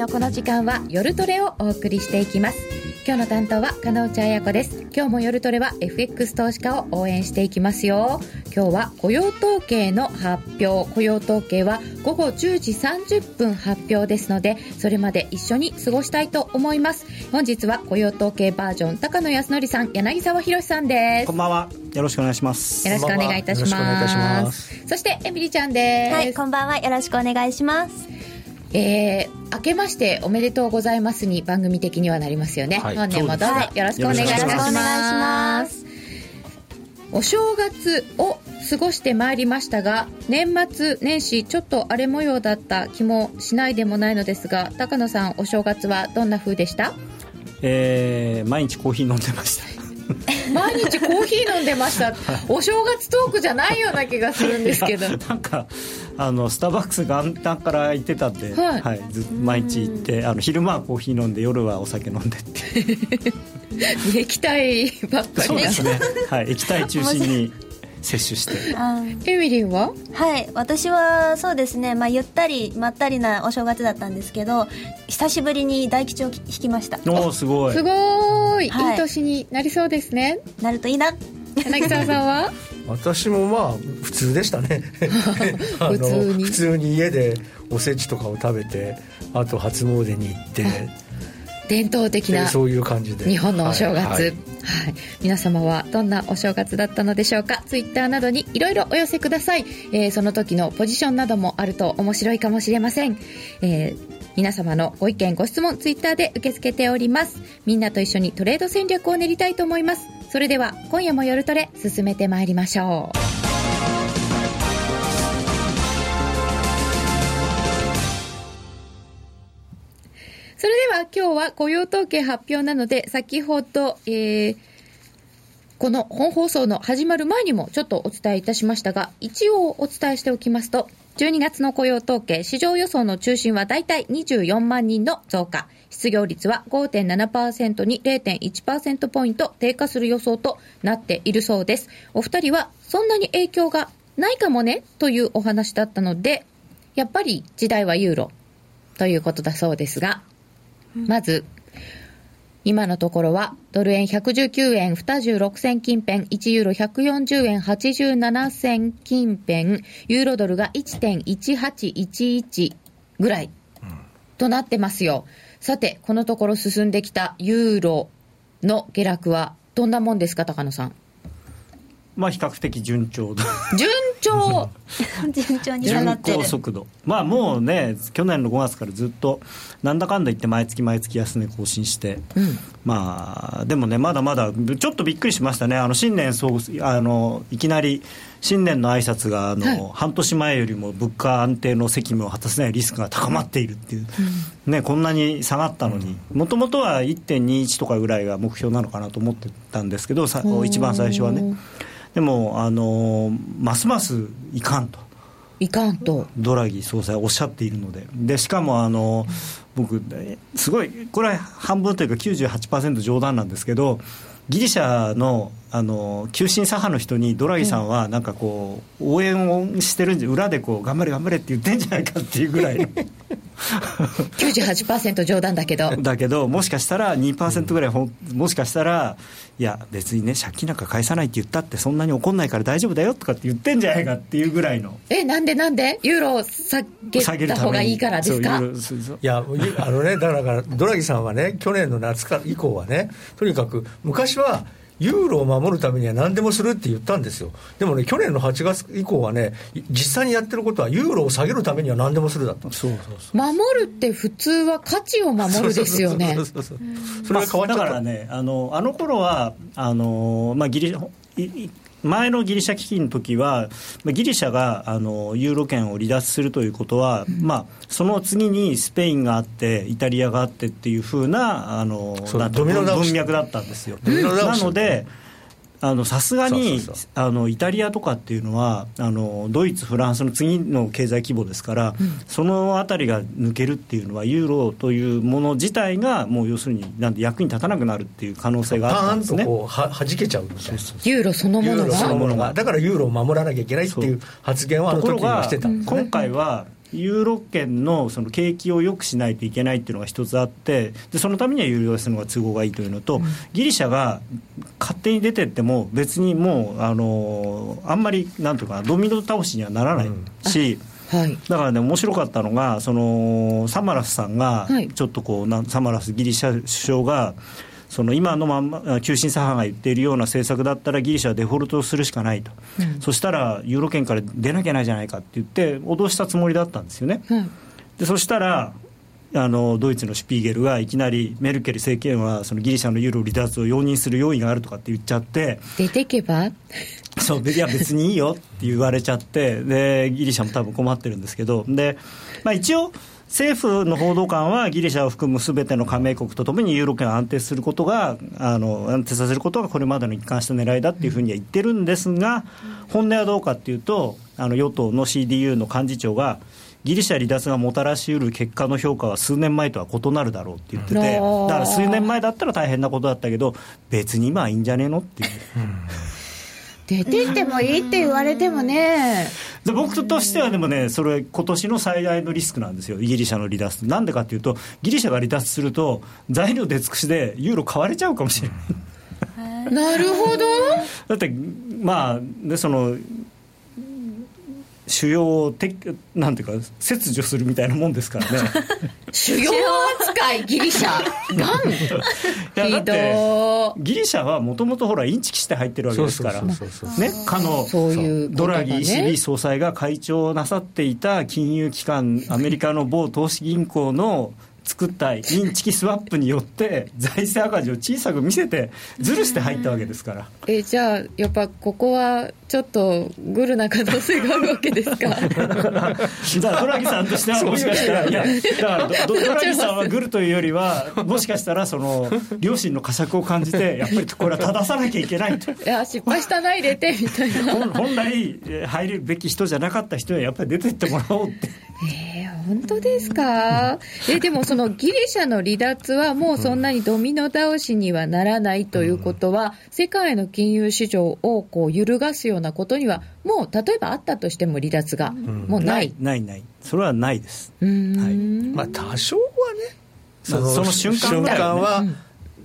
のこの時間は夜トレをお送りしていきます。今日の担当は金内彩子です。今日も夜トレは FX 投資家を応援していきますよ。今日は雇用統計の発表。雇用統計は午後10時30分発表ですのでそれまで一緒に過ごしたいと思います。本日は雇用統計バージョン高野康則さん柳沢博さんです。こんばんは。よろしくお願いします。よろしくお願いいたします。そしてエミリちゃんです。はいこんばんは。よろしくお願いしますえー、明けましておめでとうございますに番組的にはなりますよね、はい、本年もどうぞよろしくお願いします。お正月を過ごしてまいりましたが年末年始ちょっと荒れ模様だった気もしないでもないのですが高野さんお正月はどんな風でした？えー、毎日コーヒー飲んでました 毎日コーヒー飲んでました。お正月トークじゃないような気がするんですけど。なんかあのスターバックス元旦から行ってたんで、はい、はい、ず毎日行ってあの昼間はコーヒー飲んで夜はお酒飲んでって。液体ばっかり。そうですね、はい、液体中心に摂取して。エミリンは？はい。私はそうですね、まあ、ゆったりまったりなお正月だったんですけど久しぶりに大吉を引きました。おおすごい。すごい、はい、いい年になりそうですね。なるといいな。柳沢さんは？私もまあ普通でしたね。普通に。普通に家でおせちとかを食べてあと初詣に行って伝統的なそういう感じで。日本のお正月、はい、はい、皆様はどんなお正月だったのでしょうか？ツイッターなどにいろいろお寄せください、えー、その時のポジションなどもあると面白いかもしれません、えー、皆様のご意見ご質問ツイッターで受け付けております。みんなと一緒にトレード戦略を練りたいと思います。それでは今夜も夜トレ進めてまいりましょうそれでは今日は雇用統計発表なので、先ほど、えー、この本放送の始まる前にもちょっとお伝えいたしましたが、一応お伝えしておきますと、12月の雇用統計、市場予想の中心はだいたい24万人の増加。失業率は5.7%に0.1%ポイント低下する予想となっているそうです。お二人はそんなに影響がないかもねというお話だったので、やっぱり時代はユーロということだそうですが、まず、今のところは、ドル円119円26銭近辺、1ユーロ140円87銭近辺、ユーロドルが1.1811ぐらいとなってますよ。さて、このところ進んできたユーロの下落はどんなもんですか、高野さん？まあ比較的順調順調。順調に下がってる。速度。まあもうね去年の5月からずっとなんだかんだ言って毎月毎月安値更新して、うん、まあでもねまだまだちょっとびっくりしましたね。あの新年そうあのいきなり新年の挨拶があの、はい、半年前よりも物価安定の責務を果たせないリスクが高まっているっていう、うん、ね、こんなに下がったのに。もともとは1.21とかぐらいが目標なのかなと思ってたんですけどさ一番最初はね。でも、あのますますいかんと。いかんとドラギ総裁おっしゃっているので。でしかもあの僕すごいこれは半分というか98%冗談なんですけどギリシャのあの急進左派の人にドラギさんはなんかこう応援をしてるんで裏でこう頑張れ頑張れって言ってんじゃないかっていうぐらい 98%冗談だけど。だけどもしかしたら2%ぐらいほもしかしたらいや別にね借金なんか返さないって言ったってそんなに怒んないから大丈夫だよとかって言ってんじゃないかっていうぐらいの。えなんでなんで？ユーロを下げた方がいいからですか？いやあのねだからドラギさんはね去年の夏から以降はねとにかく昔はユーロを守るためには何でもするって言ったんですよ、でもね、去年の8月以降はね、実際にやってることは、ユーロを下げるためには何でもするだった。そうそうそう守るって普通は価値を守るですよね。それが変わっちゃった、だからね、あのあの頃はあのまあギリ前のギリシャ危機の時は、ギリシャがあのユーロ圏を離脱するということは、うん、まあ、その次にスペインがあって、イタリアがあってっていうふうなあの文脈だったんですよ。なのでさすがにあのイタリアとかっていうのはあのドイツ、フランスの次の経済規模ですから、うん、そのあたりが抜けるっていうのはユーロというもの自体がもう要するになんで役に立たなくなるっていう可能性があったんですね。こうははじけちゃうみたいな。ユーロそのものが。だからユーロを守らなきゃいけないっていう発言はあの時にしてたんです、ね、今回はユーロ圏のその景気を良くしないといけないっていうのが一つあってでそのためにはユーロ安の方が都合がいいというのと、うん、ギリシャが勝手に出てっても別にもうあのあんまりなんていうかなドミノ倒しにはならないし。うん。はい、だからね面白かったのがそのサマラスさんがちょっとこう、はい、サマラスギリシャ首相がその今のまんま急進左派が言っているような政策だったらギリシャはデフォルトするしかないと、うん、そしたらユーロ圏から出なきゃないじゃないかって言って脅したつもりだったんですよね。うん、でそしたらあのドイツのシュピーゲルがいきなりメルケル政権はそのギリシャのユーロ離脱を容認する用意があるとかって言っちゃって出てけば？そういや別にいいよって言われちゃってでギリシャも多分困ってるんですけど。で、まあ、一応政府の報道官はギリシャを含むすべての加盟国とともにユーロ圏を安定することがあの安定させることがこれまでの一貫した狙いだっていうふうには言ってるんですが、本音はどうかっていうとあの与党の CDU の幹事長がギリシャ離脱がもたらしうる結果の評価は数年前とは異なるだろうって言っててだから数年前だったら大変なことだったけど別に今はいいんじゃねえのっていう。出てってもいいって言われてもね。僕としてはでもね、それ、今年の最大のリスクなんですよ、ギリシャの離脱。なんでかっていうと、ギリシャが離脱すると、材料出尽くしでユーロ買われちゃうかもしれない。なるほど。だって、まあ、でその主要をてなんていうか切除するみたいなもんですからね。主要扱いギリシャ。なんひどギリシャはもともとほらインチキして入ってるわけですから。ねかのドラギ ECB 総裁が会長なさっていた金融機関アメリカの某投資銀行の作ったインチキスワップによって財政赤字を小さく見せてずるして入ったわけですから、えじゃあやっぱここはちょっとグルな可能性があるわけですか？だからドラギさんとしてはもしかしたらいやだからド ラギさんはグルというよりはもしかしたらその両親の呵責を感じてやっぱりこれは正さなきゃいけないと。いや失敗したないでてみたいな。本来入るべき人じゃなかった人はやっぱり出てってもらおうって。えー、本当ですか？えでもそのギリシャの離脱はもうそんなにドミノ倒しにはならないということは、世界の金融市場をこう揺るがすようなことには、もう例えばあったとしても離脱が、もうない、ない、ない、それはないです。はい。まあ、多少はね、そのその瞬間は、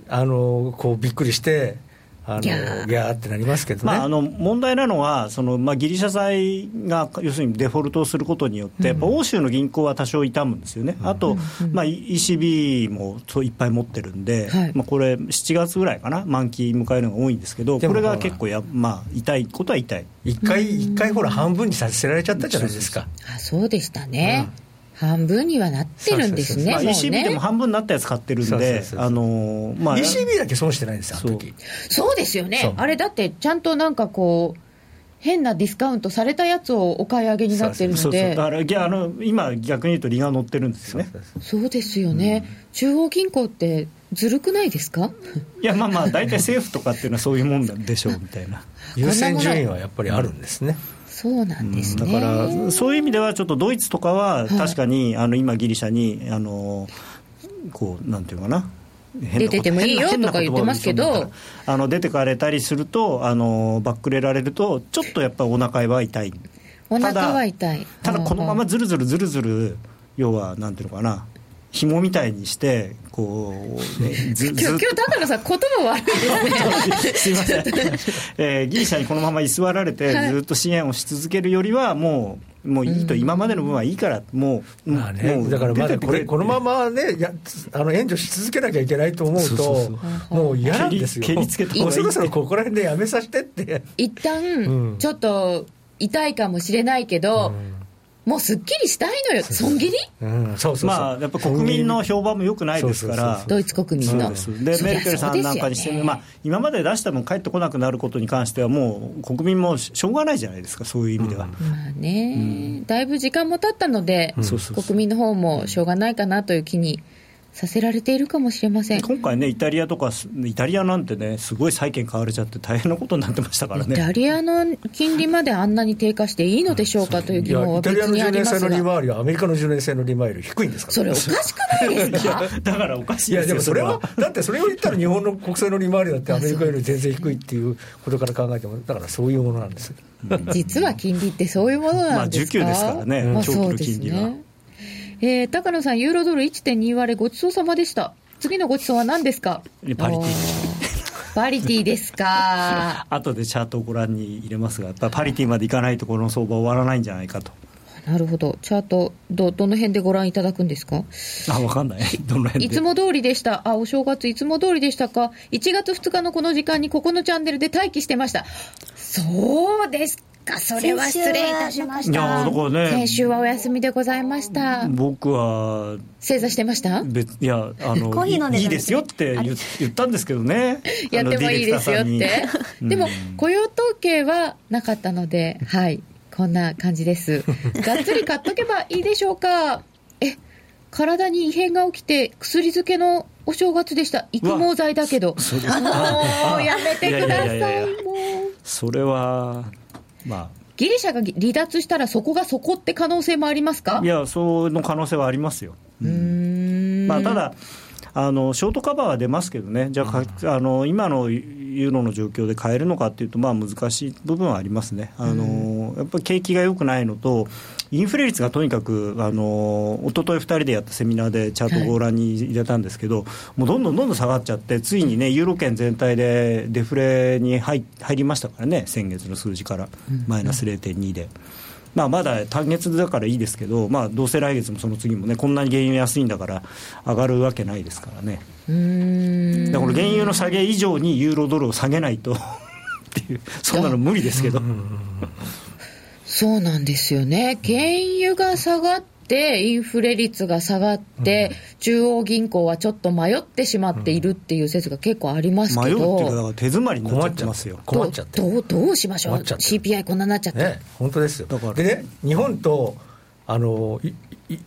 あのこうびっくりして、あのギャーってなりますけど、ね、まあ、あの問題なのはその、まあ、ギリシャ債が要するにデフォルトをすることによって、うん、欧州の銀行は多少痛むんですよね、うん、あと、まあ、ECB もそういっぱい持ってるんで、はい、まあ、これ、7月ぐらいかな、満期迎えるのが多いんですけど、これが結構や、まあ、痛いことは痛い。一回、一回ほら、半分にさせられちゃったじゃないですか。あそうでしたね、うん半分にはなってるんですね、まあ、ECB でも半分になったやつ買ってるんで、あのまあ、ECB だけ損してないんですよ、そう。そうですよね、あれだってちゃんとなんかこう、変なディスカウントされたやつをお買い上げになってるので、だからあの今、逆に言うと、利が乗ってるんですよね。そうですよね、うん、中央銀行ってずるくないですか？いや、まあまあ、大体政府とかっていうのはそういうもんなんでしょうみたいな。優先順位はやっぱりあるんですね。そうなんですね、だからそういう意味ではちょっとドイツとかは確かに、はい、あの今ギリシャにあのこうなんていうかな。出ててもいいよとか言ってますけど。あの出てかれたりするとあのバックレられるとちょっとやっぱりお腹は痛い。お腹は痛い。ただこのままずるずるずるずる要はなんていうのかな紐みたいにしてこう、ね、ず 今日今日高野さん言葉悪いですねすいません、えー、ギリシャにこのまま居座られてずっと支援をし続けるよりはもうもういいと、今までの分はいいから、もう、まあね、だからまだこれ、このままね、やあの援助し続けなきゃいけないと思うと、もう嫌なんですよ、蹴りつけもうそろそろここら辺でやめさせてって。一旦、ちょっと痛いかもしれないけど、うんもうすっきりしたいのよ、損切り、うん、そうそうまあ、やっぱ国民の評判もよくないですから、ドイツ国民の。で、メルケルさんなんかにしても、ね、まあ、今まで出したも帰ってこなくなることに関しては、もう国民もしょうがないじゃないですか、そういう意味では。うん、まあね、うん、だいぶ時間も経ったので、国民の方もしょうがないかなという気に。させられているかもしれません。今回ね、イタリアとか、イタリアなんてね、すごい債券買われちゃって、大変なことになってましたからね。イタリアの金利まであんなに低下していいのでしょうかという疑問は別にありますが。イタリアの10年債の利回りは、アメリカの10年債の利回りより低いんですから、ね、それ、おかしくないですか？だからおかしいいや、でもそれは、だってそれを言ったら、日本の国債の利回りだってアメリカより全然低いっていうことから考えても、だからそういうものなんです。実は金利ってそういうものなんですか、まあ、需給ですからね、まあ、そうですね。えー、高野さん、ユーロドル1.2割ごちそうさまでした。次のごちそうは何ですか？パリティパ リティですか？後でチャートをご覧に入れますがやっぱパリティまでいかないとこの相場終わらないんじゃないかと。なるほど。チャートどどの辺でご覧いただくんですか？あ分かんない。どの辺いつも通りでした。あお正月いつも通りでしたか？1月2日のこの時間にここのチャンネルで待機してました。そうですか、それは失礼いたしました。いや、だからね。先週はお休みでございました。僕は。正座してました？別いや、あの、いいですよって言言ったんですけどね。やってもいいですよって。でも、雇用統計はなかったので、はい。こんな感じです。がっつり買っとけばいいでしょうか。え、体に異変が起きて、薬漬けのお正月でした。育毛剤だけど。もうやめてください、もう。それは、まあ、ギリシャが離脱したら、そこがそこって可能性もありますか？いや、その可能性はありますよ。うん。まあ、ただあの、ショートカバーは出ますけどね、じゃあ、あの今のユーロの状況で買えるのかっていうと、まあ、難しい部分はありますね。あのやっぱり景気が良くないのと、インフレ率がとにかく、あの一昨日2人でやったセミナーでチャートご覧に入れたんですけど、はい、もうどんどんどんどん下がっちゃって、ついにね、ユーロ圏全体でデフレに入入りましたからね、先月の数字から、マイナス0.2で。まあ、まだ単月だからいいですけど、まあ、どうせ来月もその次もね、こんなに原油安いんだから、上がるわけないですからね。うんだから原油の下げ以上にユーロドルを下げないとっていう、そんなの無理ですけど。そうなんですよね。原油が下がって、インフレ率が下がって、中央銀行はちょっと迷ってしまっているっていう説が結構ありますけど、迷うっていうか、だから手詰まりになっちゃってますよ。困っちゃってどうどうしましょう、CPI こんなになっちゃって。ね、本当ですよ。でね、日本とあの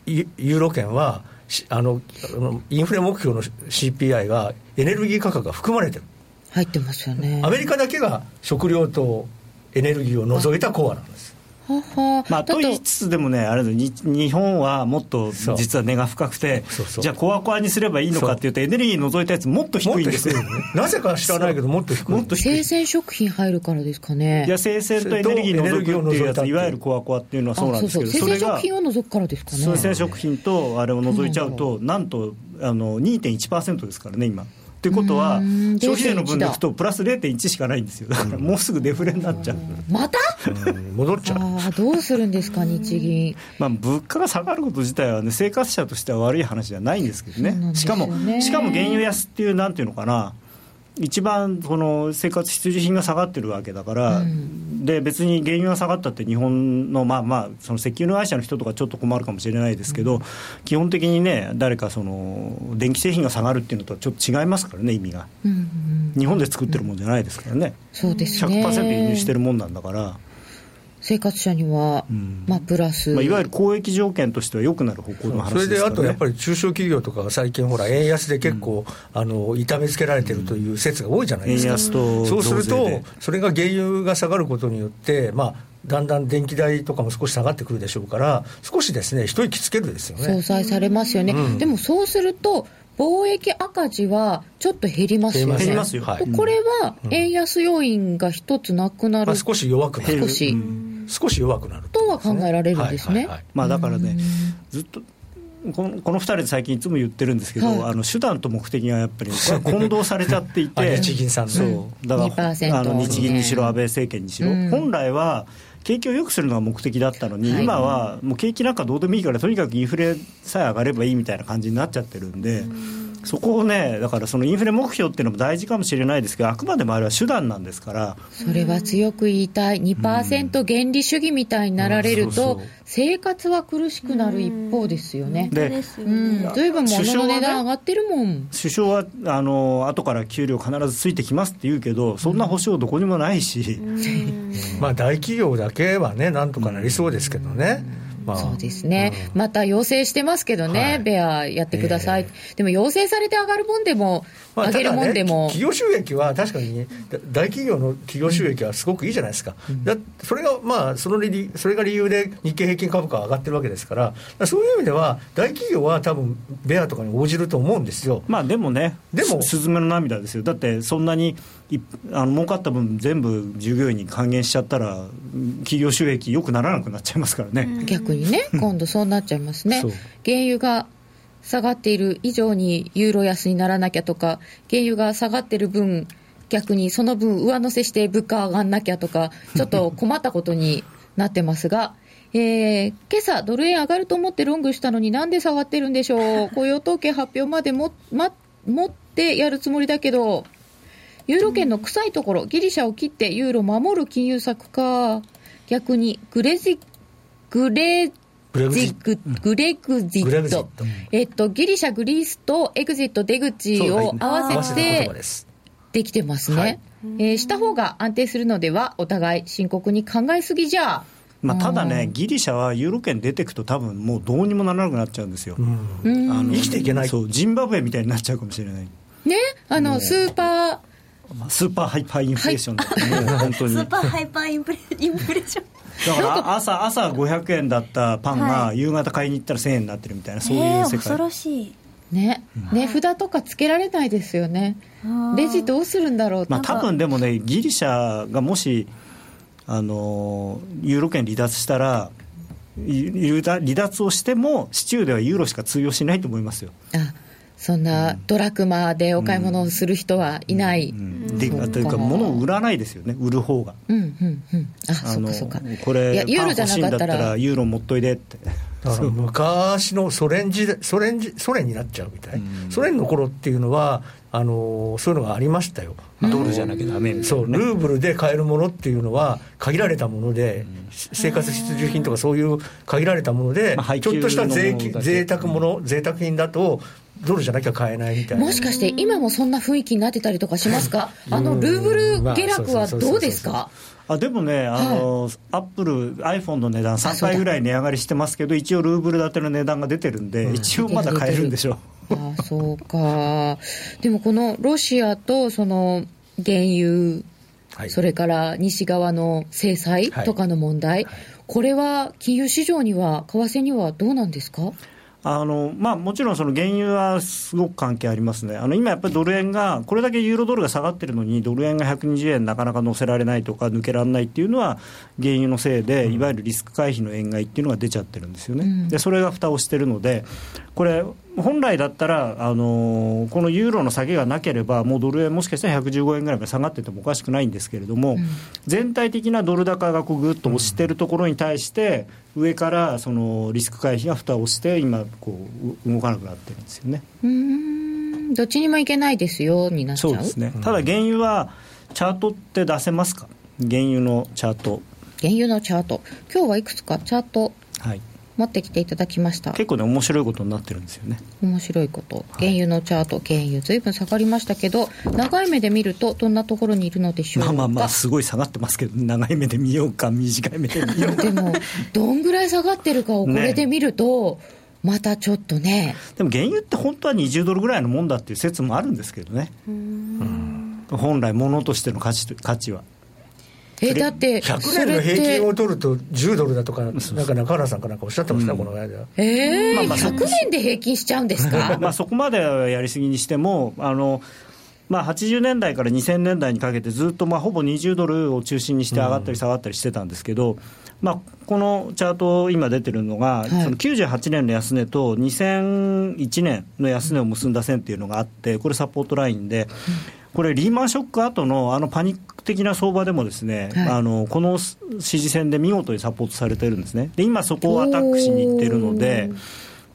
ユーロ圏はあの、インフレ目標の CPI がエネルギー価格が含まれてる。入ってますよね。アメリカだけが食料とエネルギーを除いたコアなんです。まあ、と言いつつでもね、あれ日本はもっと実は根が深くて、じゃあ、コアコアにすればいいのかっていうと、エネルギー除いたやつ、もっと低いんですよ。なぜか知らないけど、もっと低い。もっと低い。生鮮食品入るからですかね。いや、生鮮とエネルギー除くっていうやつ、いわゆるコアコアっていうのはそうなんですけど、それが。生鮮食品を除くからですかね。生鮮食品とあれを除いちゃうと、なんとあの2.1%ですからね、今。ということは、消費税の分でいくと、プラス0.1しかないんですよ、だからもうすぐデフレになっちゃう。また？戻っちゃう。あどうするんですか、日銀。まあ、物価が下がること自体はね、生活者としては悪い話じゃないんですけどね、ね。しかも、しかも原油安っていう、なんていうのかな、一番その生活必需品が下がってるわけだから、うん、で別に原油が下がったって、日本の、まあまあ、その石油の会社の人とかちょっと困るかもしれないですけど、うん、基本的にね、誰かその電気製品が下がるっていうのとはちょっと違いますからね、意味が、うんうん。日本で作ってるもんじゃないですからね、そうですね。100%輸入してるもんなんだから。生活者には、うん、まあ、プラス、まあ、いわゆる公益条件としては良くなる方向の話、ね、それであとやっぱり中小企業とかが最近、ほら、円安で結構、うん、あの痛めつけられてるという説が多いじゃないですか、円安とそうすると、それが原油が下がることによって、まあ、だんだん電気代とかも少し下がってくるでしょうから、少しですね、一息つけるですよね。相殺されますよね、うん、でもそうすると、貿易赤字はちょっと減りますよね。減りますよ。はい、これは円安要因が一つなくなる、まあ、少し弱くなる。少し。少し。弱くなるとは考えられるんですね。まあだからね、ずっとこのこの2人で最近いつも言ってるんですけど、はい、あの手段と目的がやっぱり混同されちゃっていて。日銀さんそう。だからあの日銀にしろ安倍政権にしろ、うん、本来は景気を良くするのが目的だったのに、はい、今はもう景気なんかどうでもいいからとにかくインフレさえ上がればいいみたいな感じになっちゃってるんで。うんそこをね、だからそのインフレ目標っていうのも大事かもしれないですけど、あくまでもあれは手段なんですから。それは強く言いたい、2%原理主義みたいになられると、生活は苦しくなる一方ですよね。で、ずいぶん物の値段上がってるもん。首相は、あの後から給料必ずついてきますって言うけど、そんな保証どこにもないし。まあ大企業だけはね、なんとかなりそうですけどね。まあ、そうですね、うん。また要請してますけどね、はい。ベアやってください、えでも要請されて上がるもんでも、まあ上げるもんでも、ね、企業収益は確かに、ね、だ大企業の企業収益はすごくいいじゃないですか、だそれが、まあ、その理それが理由で日経平均株価が上がってるわけですから、だからそういう意味では、大企業は多分ベアとかに応じると思うんですよ。まあでもね、でも。すスズメの涙ですよ、だってそんなにいあの儲かった分、全部従業員に還元しちゃったら、企業収益、よくならなくなっちゃいますからね。逆にね、今度そうなっちゃいますね。原油が下がっている以上にユーロ安にならなきゃとか、原油が下がってる分、逆にその分上乗せして物価上がんなきゃとか、ちょっと困ったことになってますが、えー、今朝ドル円上がると思ってロングしたのになんで下がってるんでしょう？雇用統計発表までも、ま、持ってやるつもりだけど、ユーロ圏の臭いところ、ギリシャを切ってユーロ守る金融策か、逆にグレジ、グレグレグジジググレグジグレット。グジット、えっと、ギリシャ、グリースとエグジット、出口を合わせて葉できてますね。はい。えーした方が安定するのでは、お互い深刻に考えすぎじゃ。まあ、ただね、うんギリシャはユーロ圏出てくと、多分もうどうにもならなくなっちゃうんですよ。あの生きていけない。そうジンバブエみたいになっちゃうかもしれない、ね、あの、スーパー、まあスーパーハイパーインフレーションだってね、本当に。だスーパーハイパーインフレインフレーションから朝朝500円だったパンがはい夕方買いに行ったら1000円になってるみたいな、そういえーう世界。恐ろしいね、値札とかつけられないですよね。レジどうするんだろうとまあ、多分でもね、ギリシャがもし、あのユーロ圏離脱したら、ゆ離脱をしても、市中ではユーロしか通用しないと思いますよ。あそんなドラクマでお買い物をする人はいない。というか、物を売らないですよね、売る方が。うんうんうん。あ、そっのかそっか。これいや、ユーロじゃなかったら。ら、ユーロ持っといでって。だから昔のソ連時代ソ連時ソ連になっちゃうみたい、ソ連の頃っていうのはあのそういうのがありましたよ、ドルじゃなきゃダメみたそいうルーブルで買えるものっていうのは限られたもので、生活必需品とかそういう限られたもので、ちょっとした贅沢もの贅沢品だとドルじゃなきゃ買えないみたいな。もしかして今もそんな雰囲気になってたりとかしますか？あのルーブル下落はどうですか？あでもね、あのアップル、iPhone の値段、3倍ぐらい値上がりしてますけど、一応、ルーブル建ての値段が出てるんで、一応まだ買えるんでしょう。ああそうか。でもこのロシアとその原油、はい。それから西側の制裁とかの問題、これは金融市場には為替にはどうなんですか？あのまあ、もちろんその原油はすごく関係ありますね、あの今やっぱりドル円が、これだけユーロドルが下がってるのに、ドル円が120円なかなか乗せられないとか、抜けられないっていうのは、原油のせいで、いわゆるリスク回避の円買いっていうのが出ちゃってるんですよね、うん。でそれが蓋をしてるので、これ、本来だったら、あのこのユーロの下げがなければ、もうドル円、もしかしたら115円ぐらいまで下がっててもおかしくないんですけれども、全体的なドル高がこうぐっと押してるところに対して、上からそのリスク回避が蓋をして、今こう、う動かなくなってるんですよね。うーん。どっちにもいけないですよになっちゃう。そうですね、ただ原油は、チャートって出せますか、原油のチャート。原油のチャート。今日はいくつかチャートはい、持ってきていただきました。結構ね、面白いことになってるんですよね。面白いこと。原油のチャート原油ずいぶん下がりましたけど長い目で見るとどんなところにいるのでしょうか？まあまあまあ、すごい下がってますけど、長い目で見ようか、短い目で見ようか。でもどんぐらい下がってるかをこれで見ると、またちょっとね。でも原油って本当は20ドルぐらいのもんだっていう説もあるんですけどね、本来、物としての価値と価値は。えだって100それっ年の平均をて取ると10ドルだとか、なんか中原さんかなんかおっしゃってました、この間。えーまあまあ100年で平均しちゃうんですか？まあそこまではやりすぎにしても、あのまあ、80年代から2000年代にかけて、ずっとまあほぼ20ドルを中心にして上がったり下がったりしてたんですけど、まあ、このチャート、今出てるのが、い。その98年の安値と2001年の安値を結んだ線っていうのがあって、これ、サポートラインで。これリーマンショック後のあのパニック的な相場でもですね、はい。あのこの支持線で見事にサポートされてるんですね。で今そこをアタックしにいってるので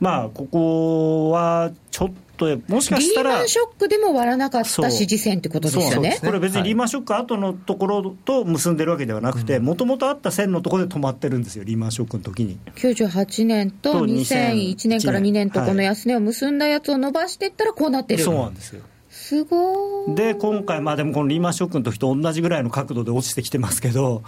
まあここはちょっともしかリしたらーマンショックでも割らなかった支持線ってことですよね。これ別にリーマンショック後のところと結んでるわけではなくて、もともとあった線のところで止まってるんですよ、リーマンショックの時に。98年とと2001年。から2年とはい。この安値を結んだやつを伸ばしていったらこうなってる、そうなんですよ。すごいで今回、まあ、でもこのリーマンショックの時と同じぐらいの角度で落ちてきてますけど、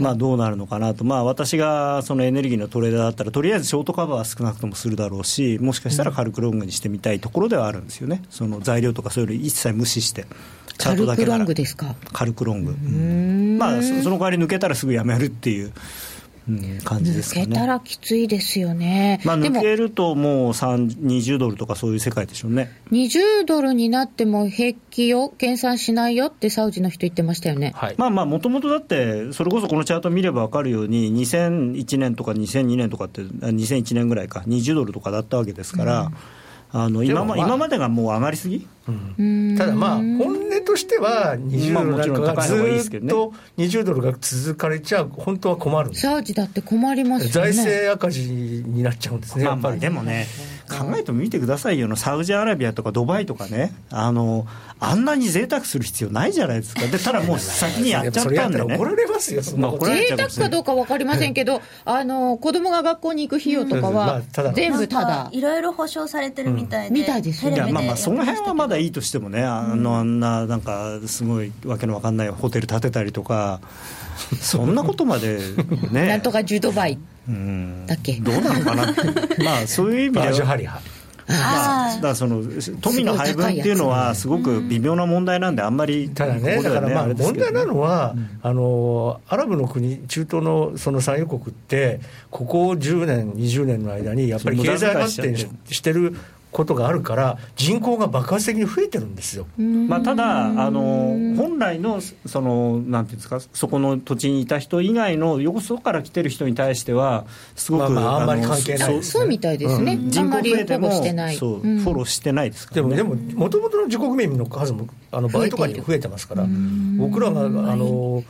まあ、どうなるのかなと、まあ、私がそのエネルギーのトレーダーだったら、とりあえずショートカバーは少なくともするだろうし、もしかしたら軽くロングにしてみたいところではあるんですよね、その材料とかそういうの一切無視して。チャートだけ軽くロングですか？軽くロング、うん、まあその代わり抜けたらすぐやめるっていううん、感じですかね。抜けたらきついですよね。まあ、抜けるともう20ドルとかそういう世界でしょうね。20ドルになっても平気を計算しないよってサウジの人言ってましたよね。はい、まあまあ、もともとだって、それこそこのチャート見れば分かるように、2001年とか2002年とかって、2001年ぐらいか、20ドルとかだったわけですから。うんあの今ま今までがもう上がりすぎ、うん、ただまあ、本音としては20ドルがずっと20ドルが続かれちゃ本当は困るサウジだって困りますよね。財政赤字になっちゃうんですね、まあ、まあでもね、考えてみてくださいよ、サウジアラビアとかドバイとかね、あのあんなに贅沢する必要ないじゃないですか、でただもう先にやっちゃったんでね、怒られますよ、まあ、贅沢かどうか分かりませんけど、あの子供が学校に行く費用とかは、全部ただ、いろいろ保証されてるみたいで、みたいですいやまあまあその辺はまだいいとしてもね。あのあんななんかすごいわけのわかんないホテル建てたりとかそんなことまでね。なんとか10ドバイだっけ？どうなのかな？まあそういう意味では。まあ、だその富の配分っていうのは、すごく微妙な問題なんで、あんまり、ただね、だからまあ、問題なのは、あのアラブの国、中東のその産油国って、ここ10年、20年の間に、やっぱり経済発展してることがあるから、人口が爆発的に増えてるんですよ、まあ、ただあの、本来のそのなんていうんですか、そこの土地にいた人以外の、よそから来てる人に対しては、すごく、まあ、あんまり関係ない、ね、そうみたいですね、うん、人口増えてもそう、フォローしてないですから、ね、でも、でも、もともとの自国民の数もあの倍とかに増えてますから、僕らがあの、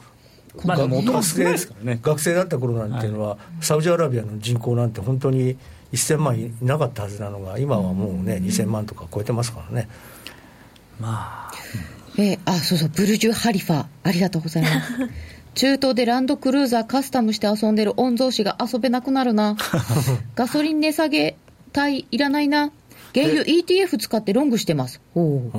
まあ、学生学生だった頃なんていうのは、はい、サウジアラビアの人口なんて本当に1000万いなかったはずなのが、今はもうね、2000万とか超えてますからね。まあ、うん、えー、あそうそう、ブルジュ・ハリファ、ありがとうございます。中東でランドクルーザーカスタムして遊んでる御曹司が遊べなくなるな。ガソリン値下げ帯いらないな。原油 ETF 使ってロングしてます。おお、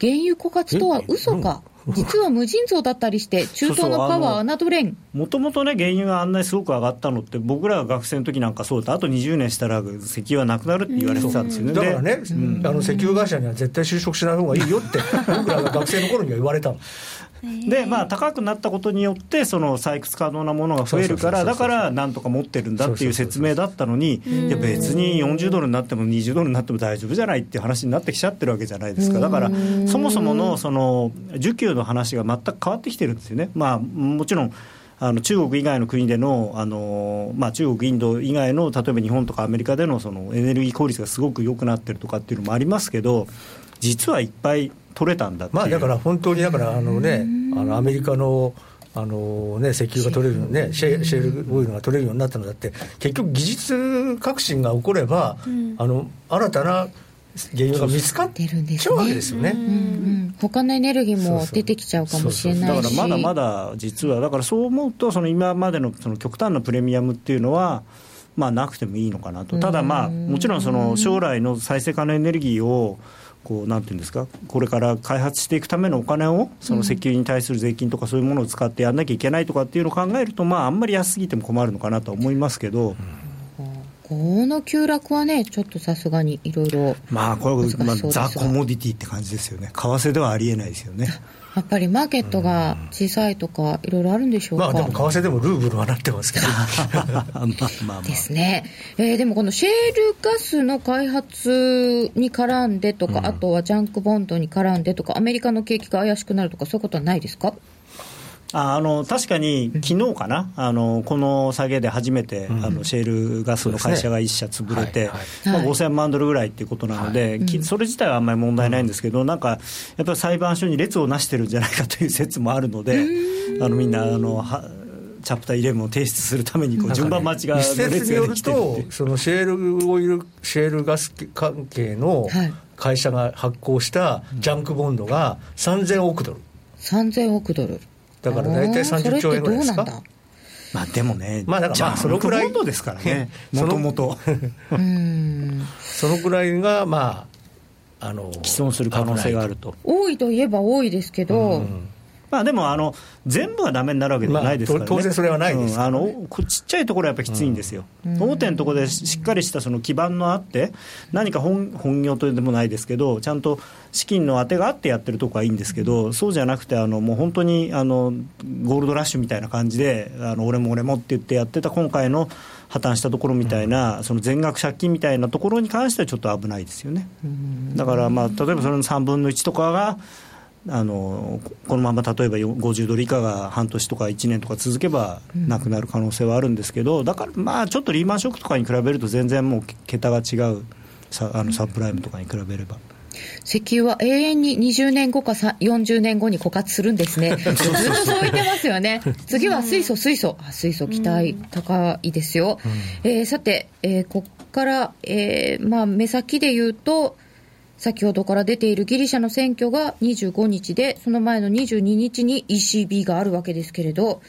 原油枯渇とは嘘か。実は無尽蔵だったりして、中東のパワー侮れん。もともとね、原油があんなにすごく上がったのって、僕らが学生の時なんかそうだあと20年したら石油はなくなるって言われてたんですよね。だからね、うん、あの石油会社には絶対就職しない方がいいよって、僕らが学生の頃には言われたの。で、まあ、高くなったことによって、その採掘可能なものが増えるから、だからなんとか持ってるんだっていう説明だったのに、いや、別に40ドルになっても20ドルになっても大丈夫じゃないっていう話になってきちゃってるわけじゃないですか、だから、そもそものその需給の話が全く変わってきてるんですよね。まあ、もちろんあの中国以外の国でのあの、まあ、中国、インド以外の例えば日本とかアメリカでのそのエネルギー効率がすごく良くなってるとかっていうのもありますけど実はいっぱい取れたんだまあ、だから本当にだからあの、ね、あのアメリカのあのね、石油が取れるね、シェシェールオイルが取れるようになったのだって、結局、技術革新が起これば、うん、あの新たな原油が見つかっちゃうわけですよね。他のエネルギーも出てきちゃうかもしれないだからまだまだ実は、だからそう思うと、その今までのその極端なプレミアムっていうのは、まあ、なくてもいいのかなと、ただまあ、もちろんその将来の再生可能エネルギーを、こうなんていうんですか、これから開発していくためのお金を、その石油に対する税金とかそういうものを使ってやんなきゃいけないとかっていうのを考えると、まあ、あんまり安すぎても困るのかなと思いますけど。この急落はね、ちょっとさすがにいろいろ、まあ、これ、まあ、ザ・コモディティって感じですよね、為替ではありえないですよね。やっぱりマーケットが小さいとか、いろいろあるんでしょうか、まあ、でも為替でもルーブルはなってますけど。まあまあまあ。ですね、えー、でもこのシェールガスの開発に絡んでとか、うん、あとはジャンクボンドに絡んでとか、アメリカの景気が怪しくなるとか、そういうことはないですか？ああの確かに昨日かな、あのこの下げで初めて、うん、あのシェールガスの会社が1社潰れて、まあ、5000万ドルぐらいっていうことなので、はい、それ自体はあんまり問題ないんですけど、うん、なんかやっぱり裁判所に列をなしてるんじゃないかという説もあるので、あのみんなあのは。チャプター11を提出するためにこう順番待ちが、ね、一説によると、そのシェールオイル、シェールガス関係の会社が発行したジャンクボンドが3000億ドル。3000億ドルだから大体30兆円ぐらいですか？まあでもね、まあだからまあそのくらいですからね、もともと。そのくらいがまああの既存する可能性があると。多いといえば多いですけど、うんまあ、でもあの全部はダメになるわけではないですからね、まあ当然それはないですうん。あのこちっちゃいところはやっぱりきついんですよ、大手のところでしっかりしたその基盤のあって、何か本本業とでもないですけど、ちゃんと資金の当てがあってやってるとこはいいんですけど、そうじゃなくて、あのもう本当にあのゴールドラッシュみたいな感じで、あの俺も俺もって言ってやってた今回の破綻したところみたいな、その全額借金みたいなところに関してはちょっと危ないですよね。だから、まあ、例えばそれの3分の1とかが、あのこのまま例えばよ50ドル以下が半年とか1年とか続けばなくなる可能性はあるんですけど、だからまあちょっとリーマンショックとかに比べると全然もう桁が違うさあのサプライムとかに比べれば。石油は永遠に20年後かさ40年後に枯渇するんですね。ずっとそう言ってますよね。次は水素、水素。あ水素期待高いですよ。えーさて、えーここから、えーまあ、目先で言うと、先ほどから出ているギリシャの選挙が25日で、その前の22日に ECB があるわけですけれど、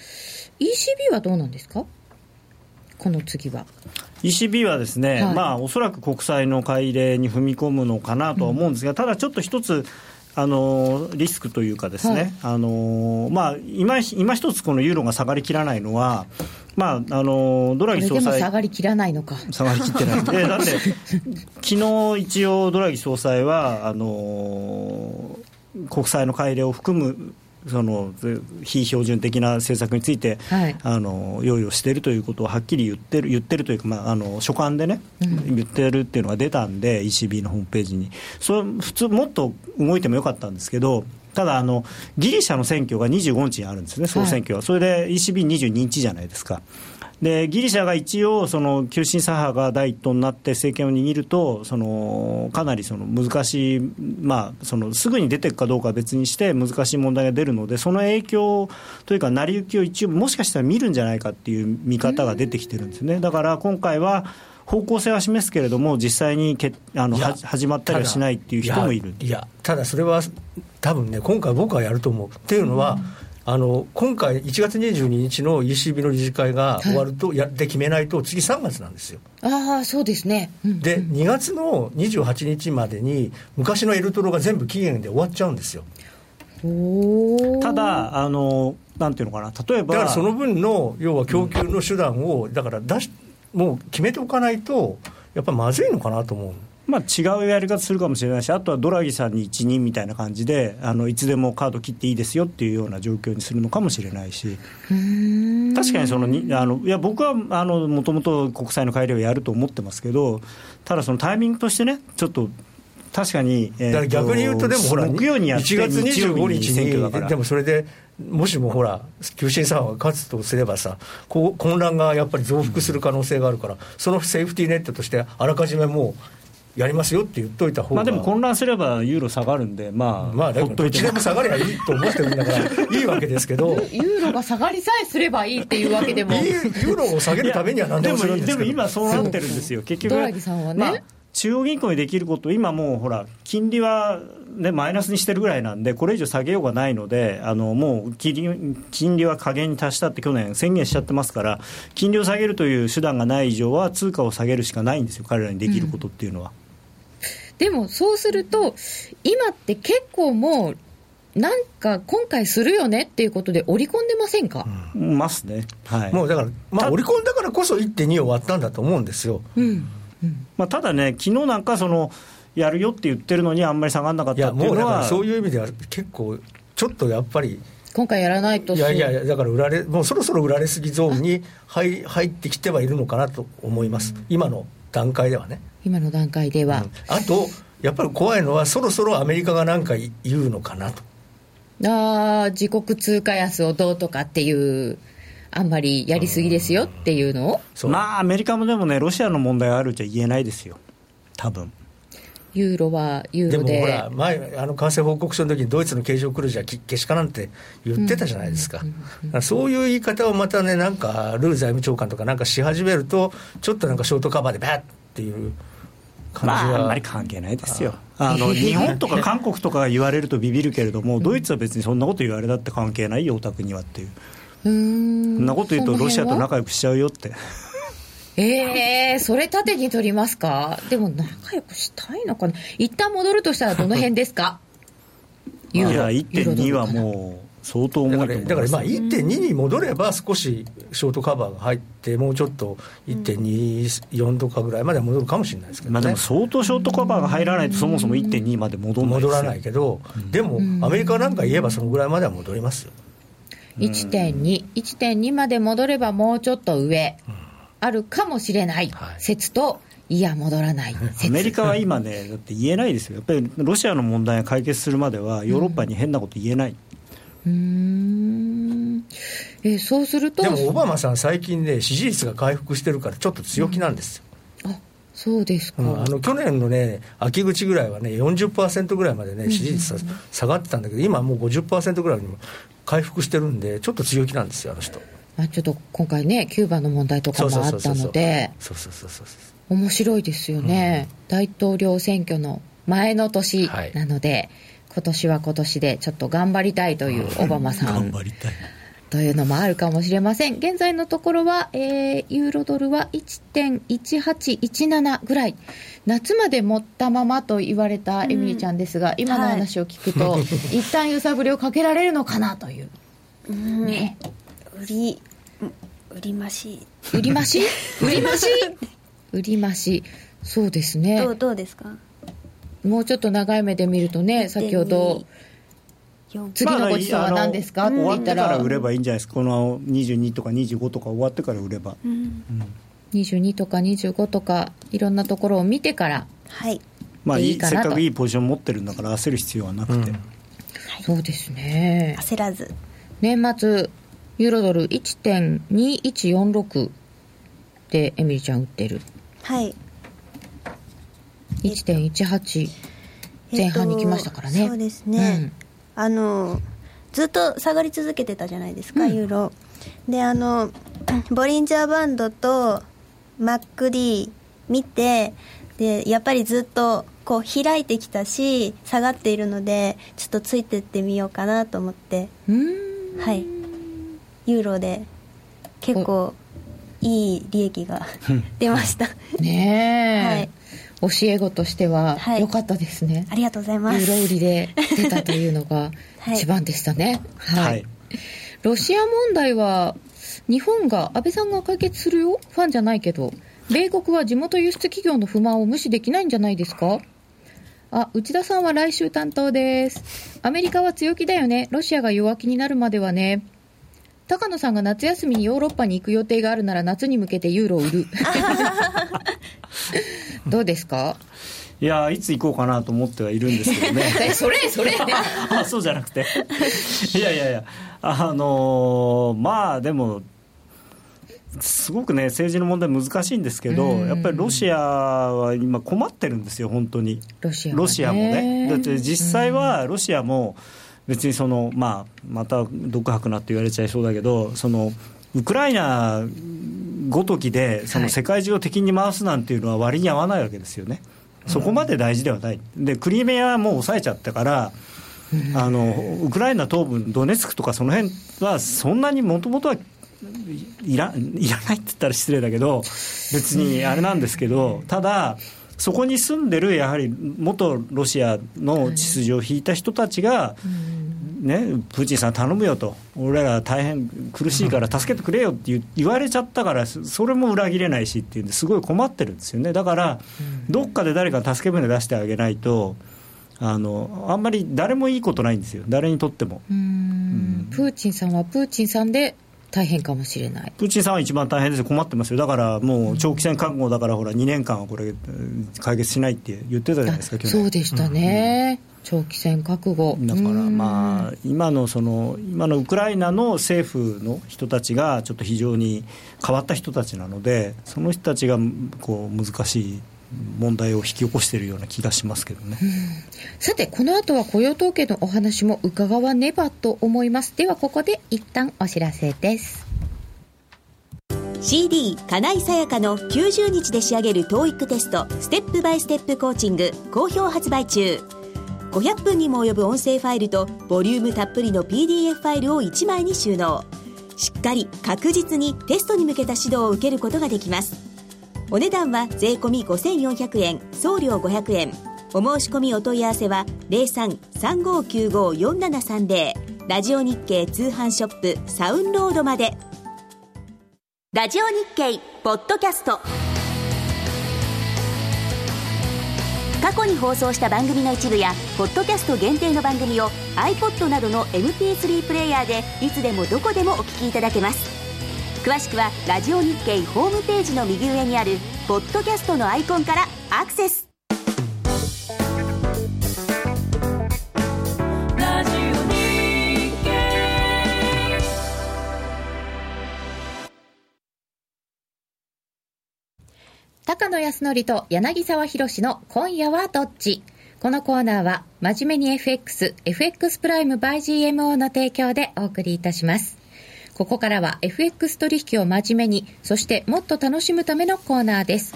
ECB はどうなんですか？この次は。ECB はですね、はい。まあ、おそらく国債の買い入れに踏み込むのかなとは思うんですが、ただちょっと一つ、あのリスクというかですね、はい。あのまあ、今今一つこのユーロが下がりきらないのは、まあ、あのドラギ総裁下がりきらないのか。下がりきってないでだって昨日一応ドラギ総裁はあの国債の買い入れを含むその非標準的な政策について、はい。あの用意をしているということをはっきり言ってる言ってるというか、まあ、あの書簡でね、言ってるっていうのが出たんで ECB のホームページに。それ普通もっと動いてもよかったんですけどただあのギリシャの選挙が25日にあるんですね総選挙は、それで ECB22 日じゃないですかでギリシャが一応、その急進左派が第一党になって政権を握ると、そのかなりその難しい、まあ、そのすぐに出ていくかどうかは別にして、難しい問題が出るので、その影響というか、成り行きを一応、もしかしたら見るんじゃないかっていう見方が出てきてるんですね。だから今回は方向性は示すけれども、実際にけあの始まったりはしないっていう人もいる。やいやただそれは多分ね今回僕はやると思うっていうのは、あの今回1月22日の ECB の理事会が終わると、やって決めないと次3月なんですよ。ああ、そうですね。うん。で2月の28日までに昔のエルトロが全部期限で終わっちゃうんですよ。ただあの、なんていうのかな、例えば。だからその分の要は供給の手段をだから出しもう決めておかないとやっぱまずいのかなと思うまあ、違うやり方するかもしれないし、あとはドラギさんに一任みたいな感じで、あのいつでもカード切っていいですよっていうような状況にするのかもしれないし、確かにそのにあのいや僕はもともと国債の改良をやると思ってますけど、ただそのタイミングとしてね、ちょっと確かに、えーだから逆に言うとでもほら木曜にやって1月25日選挙だから。にでもそれでもしもほら急進左派が勝つとすればさこう混乱がやっぱり増幅する可能性があるから、そのセーフティーネットとしてあらかじめもうやりますよって言っといた方がまあ、でも混乱すればユーロ下がるんで、まあ、まあでもどっちほっといてでも下がりゃいいと思ってるんだからいいわけですけどユーロが下がりさえすればいいっていうわけでも。ユーロを下げるためには何でもするんですけどでも今そうなってるんですよ結局。ドラギさんはね。まあ中央銀行にできること今もうほら金利は、ね、マイナスにしてるぐらいなんでこれ以上下げようがないのであのもう金利金利は下限に達したって去年宣言しちゃってますから金利を下げるという手段がない以上は通貨を下げるしかないんですよ彼らにできることっていうのは。でもそうすると、今って結構もう、なんか今回するよねっていうことで織り込んでませんか、ますね、はい。もうだから、まあ、た織り込んだからこそ1.2終わったんだと思うんですよ。うん。まあ、ただね、昨日なんかそのやるよって言ってるのにあんまり下がらなかったっていうのはもうだからそういう意味では結構ちょっとやっぱり今回やらないといやいやいやだから売られもうそろそろ売られすぎゾーンに入入ってきてはいるのかなと思います、今の段階ではね、今の段階では。うん。あとやっぱり怖いのはそろそろアメリカが何か言うのかなと。ああ、自国通貨安をどうとかっていう、あんまりやりすぎですよっていうのを、まあアメリカもでもねロシアの問題があるじゃ言えないですよ。多分。ユーロはユーでロで。もほら前あの為替報告書の時にドイツの経常黒字はきけしからんって言ってたじゃないですか,、そういう言い方をまたねなんかルー財務長官とかなんかし始めるとちょっとなんかショートカバーでバッっていうまああんまり関係ないですよ。あの日本とか韓国とかが言われるとビビるけれどもドイツは別にそんなこと言われたって関係ないよお宅にはっていう。うーん。そんなこと言うとロシアと仲良くしちゃうよって。ええー、それ縦に取りますか？でも仲良くしたいのかな？一旦戻るとしたらどの辺ですか？いや、1.2はもう。相当重いだからまあ1.2に戻れば少しショートカバーが入ってもうちょっと1.24とかぐらいまで戻るかもしれないですけど、ね、まあでも相当ショートカバーが入らないとそもそも1.2まで戻らない戻らないけど、でもアメリカなんか言えばそのぐらいまでは戻りますよ。1.2、1.2まで戻ればもうちょっと上、あるかもしれない。説と、いや、戻らない。アメリカは今ね、だって言えないですよ、やっぱりロシアの問題が解決するまでは、ヨーロッパに変なこと言えない。うん、えそうすると。でもオバマさん最近ね支持率が回復してるからちょっと強気なんですよ、うん、あそうですか、うん、あの去年のね秋口ぐらいはね40%ぐらいまでね支持率下がってたんだけど今もう50%ぐらいにも回復してるんでちょっと強気なんですよあの人。あちょっと今回ねキューバの問題とかもあったので。そうそうそうそう面白いですよね、うん、大統領選挙の前の年なので、はい今年は今年でちょっと頑張りたいというオバマさん。頑張りたい。というのもあるかもしれません。現在のところは、えー、ユーロドルは1.1817ぐらい。夏まで持ったままと言われたエミリちゃんですが、うん、今の話を聞くと、はい、一旦揺さぶりをかけられるのかなという。うん、ね。売り、売り増し。売り増し？売り増し？売り増し。そうですね。どう、どうですか？もうちょっと長い目で見るとね、先ほど、次のごちそうは何ですか、って言ったら。から売ればいいんじゃないですか、この22とか25とか終わってから売れば。うん、22とか25とか、いろんなところを見てから、はい。まあいい、せっかくいいポジション持ってるんだから、焦る必要はなくて。うんそうですね。焦らず。年末、ユーロドル1.2146でエミリちゃん売ってる。はい。1.18前半に来ましたからね、えっと、そうですね、うん、あのずっと下がり続けてたじゃないですか、うん、ユーロ。であのボリンジャーバンドとマック D 見てでやっぱりずっとこう開いてきたし下がっているのでちょっとついてってみようかなと思って。はい。ユーロで結構いい利益が 出ました。ねえ、はい教え子としては良かったですね、はい、ありがとうございます。ユーロ売りで出たというのが 一番でしたね。はい、はい、ロシア問題は日本が安倍さんが解決するよ？ファンじゃないけど。米国は地元輸出企業の不満を無視できないんじゃないですか？あ、内田さんは来週担当です。アメリカは強気だよね。ロシアが弱気になるまではね。高野さんが夏休みにヨーロッパに行く予定があるなら夏に向けてユーロを売る。どうですか？いやいつ行こうかなと思ってはいるんですけどね。それそれ。あそうじゃなくて。いやいやいやあのー、まあでもすごくね政治の問題難しいんですけど、やっぱりロシアは今困ってるんですよ本当に。ロシア,、ロシアもね。だって実際はロシアも別にその、まあ、また独白なって言われちゃいそうだけどそのウクライナごときでその世界中を敵に回すなんていうのは割に合わないわけですよね、そこまで大事ではない、でクリミアはもう抑えちゃったから、あのウクライナ東部、ドネツクとかその辺は、そんなにもともとはいらいらないって言ったら失礼だけど、別にあれなんですけど、ただ、そこに住んでるやはり元ロシアの秩序を引いた人たちが、ね、プーチンさん頼むよと、俺ら大変苦しいから助けてくれよって言われちゃったから、それも裏切れないしっていうんですごい困ってるんですよね、だから、どっかで誰か助け舟出してあげないと。あのあんまり誰もいいことないんですよ、誰にとっても。うん、プーチンさんはプーチンさんで大変かもしれない。プーチンさんは一番大変です。困ってますよ。だからもう長期戦覚悟だからほら2年間はこれ解決しないって言ってたじゃないですかそうでしたね、うん長期戦覚悟。だからまあ今のその今のウクライナの政府の人たちがちょっと非常に変わった人たちなのでその人たちがこう難しい問題を引き起こしているような気がしますけどね、さてこの後は雇用統計のお話も伺わねばと思います。ではここで一旦お知らせです。CD 金井さやかの90日で仕上げる TOEIC テストステップバイステップコーチング好評発売中。500分にも及ぶ音声ファイルとボリュームたっぷりの PDF ファイルを1枚に収納。しっかり確実にテストに向けた指導を受けることができますお値段は税込5400円送料500円。お申し込みお問い合わせは0335954730ラジオ日経通販ショップサウンロードまで。ラジオ日経ポッドキャスト。過去に放送した番組の一部やポッドキャスト限定の番組を iPod などの MP3 プレイヤーでいつでもどこでもお聞きいただけます。詳しくはラジオ日経ホームページの右上にあるポッドキャストのアイコンからアクセス。高野康則と柳沢博の今夜はどっち？このコーナーは真面目に FX、FX プライム by GMO の提供でお送りいたします。ここからは FX 取引を真面目に、そしてもっと楽しむためのコーナーです。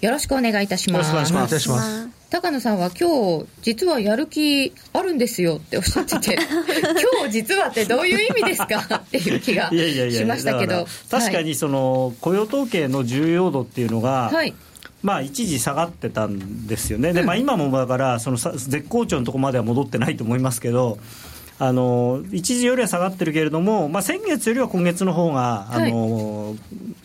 よろしくお願いいたします。よろしくお願いいたします。高野さんは今日実はやる気あるんですよっておっしゃってて 今日実はってどういう意味ですか？っていう気がしましたけど確かにその雇用統計の重要度っていうのが、はい、まあ、一時下がってたんですよね、でまあ、今もだからその絶好調のところまでは戻ってないと思いますけど、あの一時よりは下がってるけれども、まあ、先月よりは今月の方があの、はい、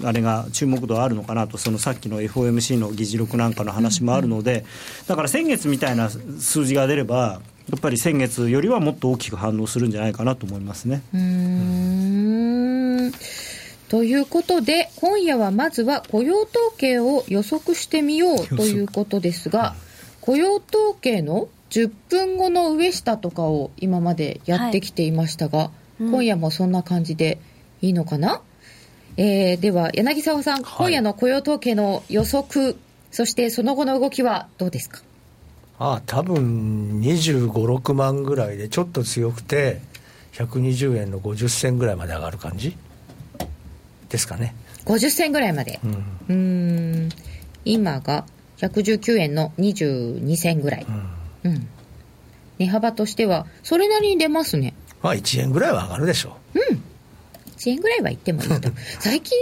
あれが注目度あるのかなと、そのさっきの FOMC の議事録なんかの話もあるので、だから先月みたいな数字が出れば、やっぱり先月よりはもっと大きく反応するんじゃないかなと思いますね。うんということで、今夜はまずは雇用統計を予測してみようということですが、雇用統計の10分後の上下とかを今までやってきていましたが、はい。うん、今夜もそんな感じでいいのかな、えー、では柳沢さん、はい、今夜の雇用統計の予測そしてその後の動きはどうですか？ああ多分25、6万ぐらいでちょっと強くて120円の50銭ぐらいまで上がる感じ？ですかね。50銭ぐらいまで。うん。うん。今が119円の22銭ぐらい、うん、うん、値幅としてはそれなりに出ますね。まあ1円ぐらいは上がるでしょう。うん。1円ぐらいはいってもいいと 最近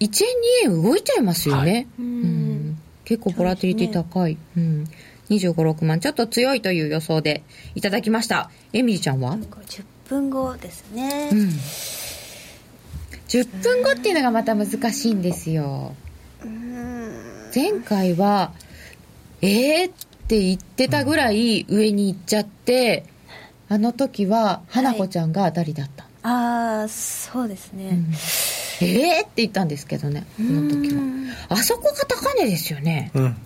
1円2円動いちゃいますよね、はい、うん。結構ボラティリティ高い、ね、うん。25、6万。ちょっと強いという予想でいただきました。エミリちゃんは？10分後ですね、うん、10分後っていうのがまた難しいんですよ。前回はえーって言ってたぐらい上に行っちゃって、あの時は花子ちゃんが当たりだった、はい、ああそうですね、うん、えー？って言ったんですけどねこの時は。あそこが高値ですよね、うん、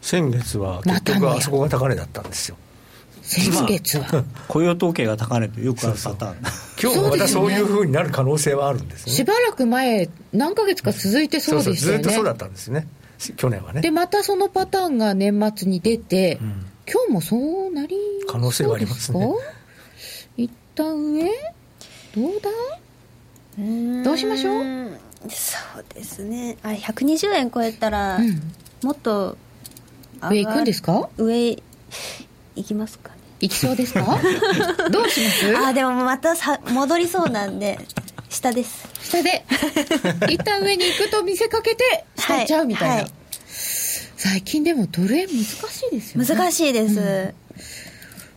先月は結局あそこが高値だったんですよ。先月は、まあ、雇用統計が高値とよくあるパターン。今日もまたそういうふうになる可能性はあるんですね。しばらく前何ヶ月か続いてそうでしたよね。ずっとそうだったんですね去年はね。でまたそのパターンが年末に出て、うん、今日もそうなり可能性はありますね。一旦上？どうだ？どうしましょう？そうですね。あれ120円超えたら、うん、もっと上行くんですか？上行きますかね。行きそうですか？どうします？あでもまたさ戻りそうなんで下です。下で。一旦上に行くと見せかけて下行っちゃうみたいな、はいはい、最近でもドル円難しいですよね。難しいです、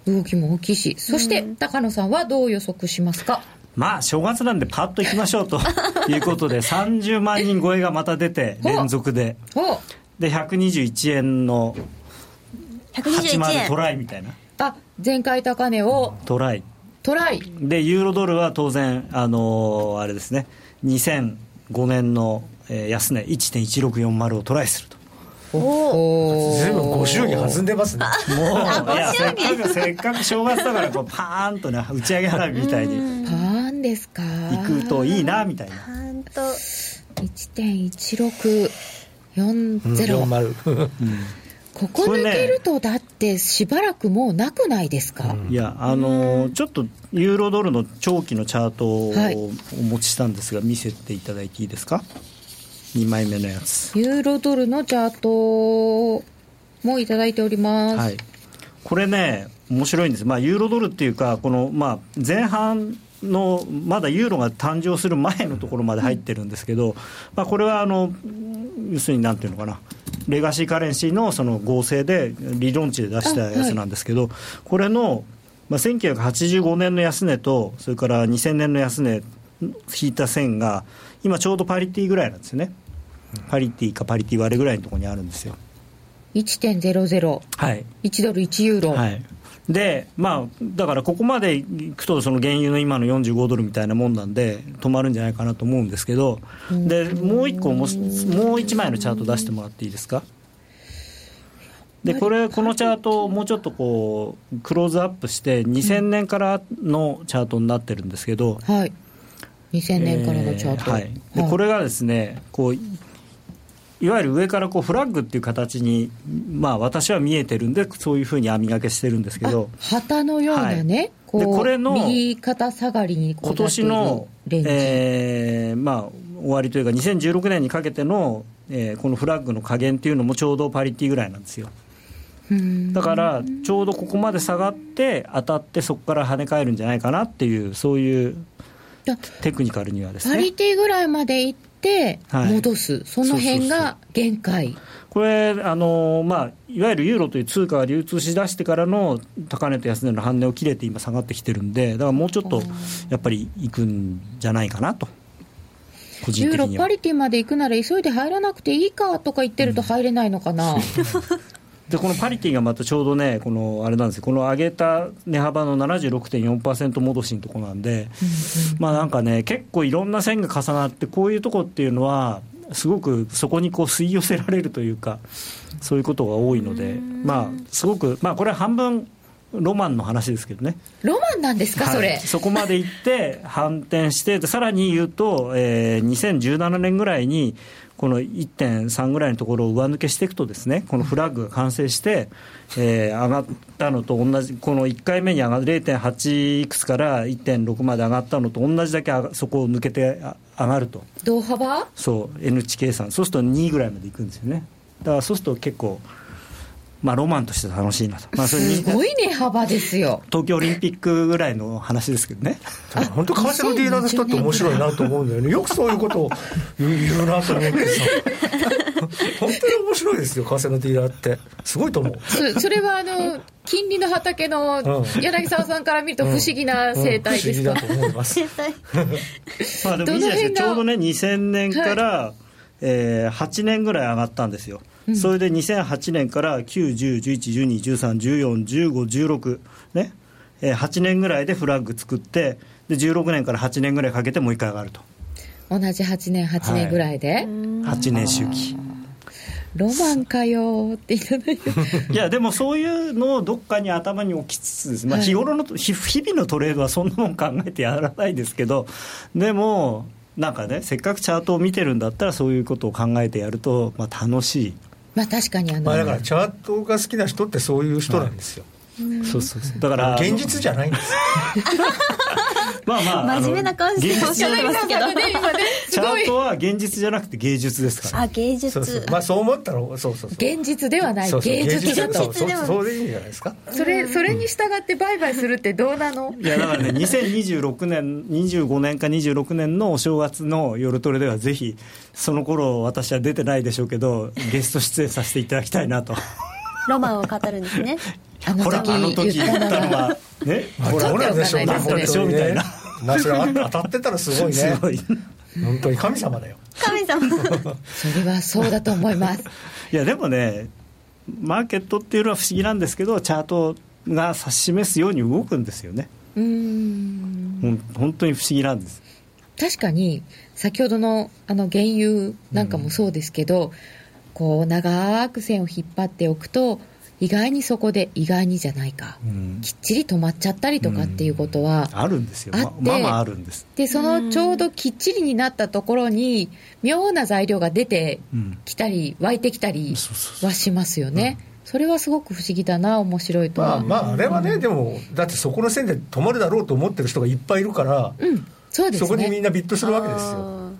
うん、動きも大きいし。そして、うん、高野さんはどう予測しますか？まあ正月なんでパッといきましょうと いうことで30万人超えがまた出て連続で。で121円の121円。トライみたいな。あ前回高値を。トライトライ。でユーロドルは当然あのー、あれですね。2005年の、えー、安値1.1640をトライすると。おお随分ご祝儀弾んでますね。もういやせっかくせっかく正月だからこうパーンとね打ち上げ花火みたいに。パーンですか。行くといいなみたいな。パーンと。1.1640、うんここ抜けるとだってしばらくもうなくないですか、いやあのー、ちょっとユーロドルの長期のチャートをお持ちしたんですが、見せていただいていいですか？2枚目のやつ。ユーロドルのチャートもいただいております、はい、これね、面白いんです、まあ、ユーロドルっていうか、この、まあ、前半のまだユーロが誕生する前のところまで入ってるんですけど、まあ、これはあの要するになんていうのかな、レガシーカレンシーのその合成で、理論値で出したやつなんですけど、はい、これの、まあ、1985年の安値と、それから2000年の安値引いた線が、今ちょうどパリティぐらいなんですよね。パリティかパリティ割れぐらいのところにあるんですよ。1.00、はい、1ドル1ユーロ、はい、でまあ、だからここまでいくと、その原油の今の45ドルみたいなもんなんで、止まるんじゃないかなと思うんですけど、でもう一個も、もう一枚のチャート出してもらっていいですか？でこれこのチャートをもうちょっとこうクローズアップして2000年からのチャートになってるんですけど、はい、2000年からのチャート、えー、はい、でこれがですねこういわゆる上からこうフラッグっていう形に、まあ、私は見えてるんで、そういうふうに網掛けしてるんですけど、旗のようなね、はい、こうでこれの右肩下がりに今年の、えーまあ、終わりというか、2016年にかけての、えー、このフラッグの加減っていうのもちょうどパリティぐらいなんですよ。だからちょうどここまで下がって当たってそこから跳ね返るんじゃないかなっていうそういうテクニカルにはですね。パリティぐらいまでいって戻す、はい、その辺が限界。これあの、まあ、いわゆるユーロという通貨が流通しだしてからの高値と安値の半値を切れて今下がってきてるんでだからもうちょっとやっぱりいくんじゃないかなと。ユーロパリティまで行くなら急いで入らなくていいかとか言ってると入れないのかな、う んでこのパリティがまたちょうどね、このあれなんですよ、この上げた値幅の76.4%戻しのところなんで、まあなんかね、結構いろんな線が重なって、こういうとこっていうのは、すごくそこにこう吸い寄せられるというか、そういうことが多いので、まあ、すごく、まあ、これは半分、ロマンの話ですけどね。ロマンなんですか、はい、それ？そこまで行って、反転して、さらに言うと、えー、2017年ぐらいに、この1.3ぐらいのところを上抜けしていくとですねこのフラッグが完成して、えー、上がったのと同じこの1回目に上が0.8いくつから1.6まで上がったのと同じだけそこを抜けて上がると。同幅？そう N 値計算。そうすると2ぐらいまでいくんですよね。だからそうすると結構まあ、ロマンとして楽しいなと、まあ、それに。すごい値幅ですよ。東京オリンピックぐらいの話ですけどね。本当為替のディーラーの人って面白いなと思うんだよね。よくそういうことを言うなと思ってさ本当に面白いですよ為替のディーラーって。すごいと思う。そそれはあの金利の畑の柳沢さんから見ると不思議な生態ですか、うんうん、不思議だと思います。まあでもいいじゃないですか。ちょうどね2000年から、はい、えー、8年ぐらい上がったんですよそれで2008年から9、10、11、12、13、14、15、16、ね、えー、8年ぐらいでフラッグ作って、で16年から8年ぐらいかけてもう一回上がると。同じ8年、8年ぐらいで、はい、8年周期。ロマンかよっていただいていやでもそういうのをどっかに頭に置きつつです、まあ、日頃の、はい、日々のトレードはそんなもん考えてやらないですけどでもなんかねせっかくチャートを見てるんだったらそういうことを考えてやると、まあ、楽しいまあ確かにあの、まあ、だからチャートが好きな人ってそういう人なんですよ、はい、そうそうそう。だから現実じゃないんです まあまあ真面目な感じでおっしゃってますけど、チャートは現実じゃなくて芸術ですから、あ芸術。そうそう。まあそう思ったらそうそうそう。現実ではない。芸術。だとそうそうでいいんじゃないですか？それそれに従って売買するってどうなの？いやだからね2026年25年か26年のお正月の夜トレではぜひその頃私は出てないでしょうけどゲスト出演させていただきたいなと。ロマンを語るんですねほらあの時言ったのは ねほらほらでしょうなったでしょみたいなまあそれ当たってたらすごいねすごい本当に神様だよ神様それはそうだと思いますいやでもねマーケットっていうのは不思議なんですけどチャートが指し示すように動くんですよねうん本当に不思議なんです確かに先ほどのあの原油なんかもそうですけど、うん、こう長く線を引っ張っておくと意外にそこで意外にじゃないか、うん、きっちり止まっちゃったりとかっていうことは、あるんですよ。ままあまああるんです。でそのちょうどきっちりになったところに妙な材料が出てきたり、湧いてきたりはしますよね、それはすごく不思議だな面白いとまあまああれはね、でもだってそこの線で止まるだろうと思ってる人がいっぱいいるから、うん。そうです、ね、そこにみんなビットするわけですよ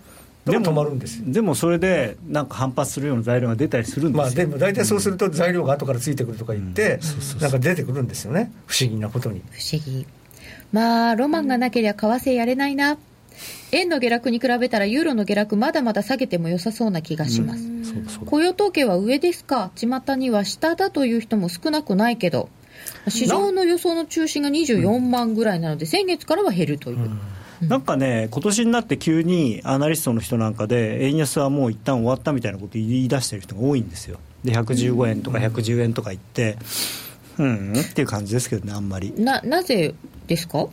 でも止まるんですよ。でもそれでなんか反発するような材料が出たりするんですよ、まあ、でも大体そうすると材料が後からついてくるとか言って、なんか出てくるんですよね。不思議なことに。不思議。まあロマンがなけりゃ為替やれないな。円の下落に比べたらユーロの下落まだまだ下げても良さそうな気がします、そうそう雇用統計は上ですか？巷には下だという人も少なくないけど。市場の予想の中心が24万ぐらいなので、先月からは減るという、なんかね、今年になって急にアナリストの人なんかで、円安はもう一旦終わったみたいなこと言い出してる人が多いんですよ、で115円とか110円とか言って、うん、っていう感じですけどね、あんまり。ななぜですか？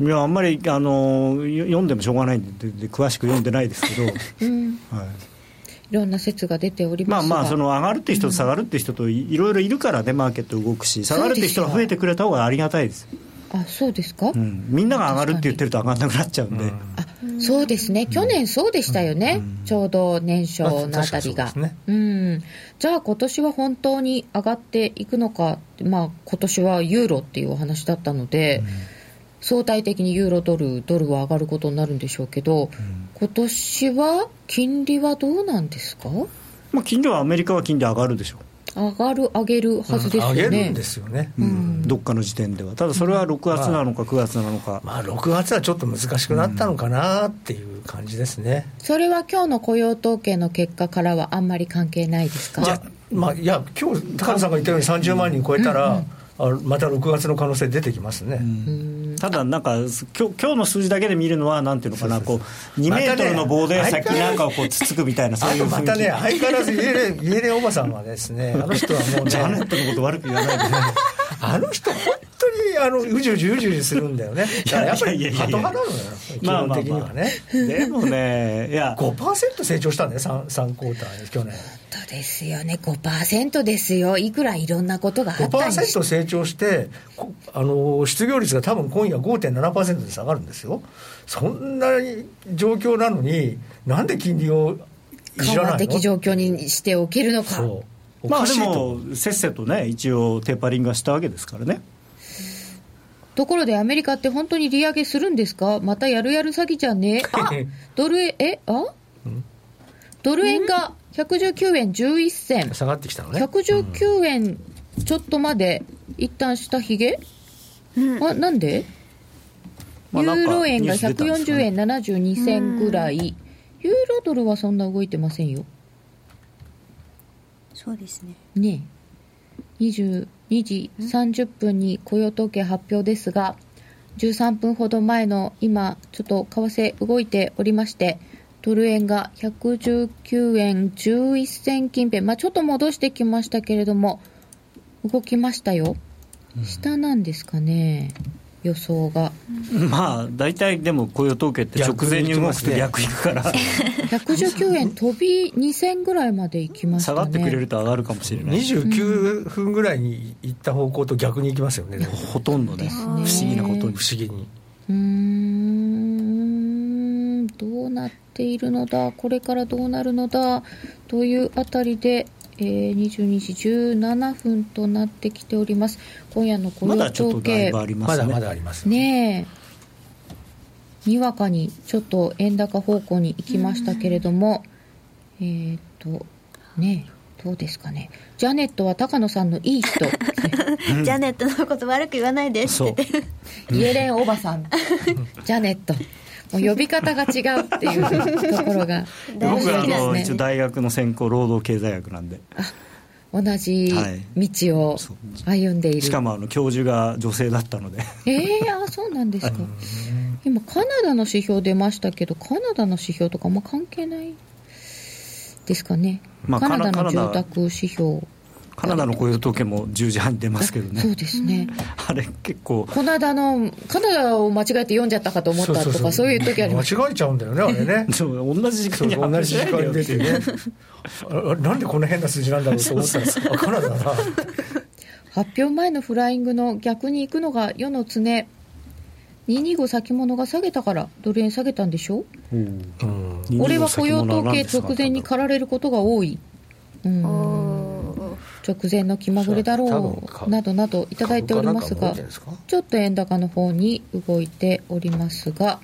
いや、あんまりあのよ読んでもしょうがないんでで、詳しく読んでないですけど、うん。はい、いろんな説が出ておりまあますが。まあ、その上がるって人と下がるって人といいろいろいるからね、マーケット動くし、下がるって人が増えてくれた方がありがたいです。あそうですか、うん、みんなが上がるって言ってると上がらなくなっちゃうんで、あそうですね、去年そうでしたよね、ちょうど年初のあたりが。うん、じゃあ、今年は本当に上がっていくのか、まあ今年はユーロっていうお話だったので、相対的にユーロドル、ドルは上がることになるんでしょうけど、今年は金利はどうなんですか？まあ、金利はアメリカは金利上がるでしょ上がる、上げるはずですよね。上げるんですよね、う、うん。どっかの時点では、ただそれは6月なのか9月なのか、まあ6月はちょっと難しくなったのかなっていう感じですね、それは今日の雇用統計の結果からはあんまり関係ないですか？まあ、まあ、いや今日高野さんが言ったように30万人超えたら、あまた6月の可能性出てきますね、ただなんか、今日今日の数字だけで見るのは、なんていうのかな、こう2メートルの棒で先なんかをこうつつくみたいな、そうあいうまたね、相変わらずイエレン、イエレンおばさんはですね、あの人はもう ジャネッね、トのこと悪く言わないでね。あの人、本当にあのうじうじうじうじするんだよね、だからやっぱりハト派なのよ、基本的にはね。でもね、いや、5%成長したんだよ、3, 3クォーターに、去年。本当ですよね、5%ですよ、いくらいろんなことがあったにし5%成長して、こあの失業率が多分今夜5.7%で下がるんですよ、そんな状況なのに、なんで金利をいじらないの？的状況にしておけるのか、そう。おまあでも、せっせとね、一応、テーパリングはしたわけですからね。ところでアメリカって本当に利上げするんですか、またやるやる詐欺じゃね？あドル円、えあ？ドル円が119円11銭、下がってきたのね。119円ちょっとまで一旦下ひげ、あなんで、まあなんかユーロ円がニュース出たんですか140ね円72銭ぐらい、ユーロドルはそんな動いてませんよ。そうですね。ねえ。22時30分に雇用統計発表ですが13分ほど前の今ちょっと為替動いておりましてドル円が119円11銭近辺、まあ、ちょっと戻してきましたけれども動きましたよ。下なんですかね予想が。まあ、大体でも雇用統計って直前に動くと逆行くから、119円飛び2銭ぐらいまで行きましたね。下がってくれると上がるかもしれない。29分ぐらいに行った方向と逆に行きますよね、でもほとんどね、不思議なことに。不思議に。うーん。どうなっているのだ、これからどうなるのだ？というあたりで、えー、22時17分となってきております。今夜の雇用まだちょっと統計まね。ますだまだあります。ねえ、にわかにちょっと円高方向に行きましたけれども、えーっと、ねえ、どうですかね。ジャネットは高野さんのいい人。ジャネットのこと悪く言わないでってそう言ってイエレンおばさん、ジャネット。もう呼び方が違うっていう ところが面僕は一応。大学の専攻労働経済学なんで同じ道を歩んでいる。しかもあの教授が女性だったのでええあそうなんですか。今カナダの指標出ましたけど、カナダの指標とかあんま関係ないですかね。まあカナダの住宅指標。カナダの雇用統計も10時半に出ますけどそうねですね。あれ結構。この間のカナダを間違えて読んじゃったかと思ったとかそういう時あります。間違えちゃうんだよね、あれね。そう同じ時間に同発じ時間に出てね。なんでこんな変な数字なんだろうと思ったらあカナダだな発表前のフライングの逆に行くのが世の常。225先物が下げたからドル円下げたんでしょ？うん。俺は雇用統計直前に駆られることが多い。うん。お直前の気まぐれだろかうなどなどいただいておりますがちょっと円高の方に動いておりますが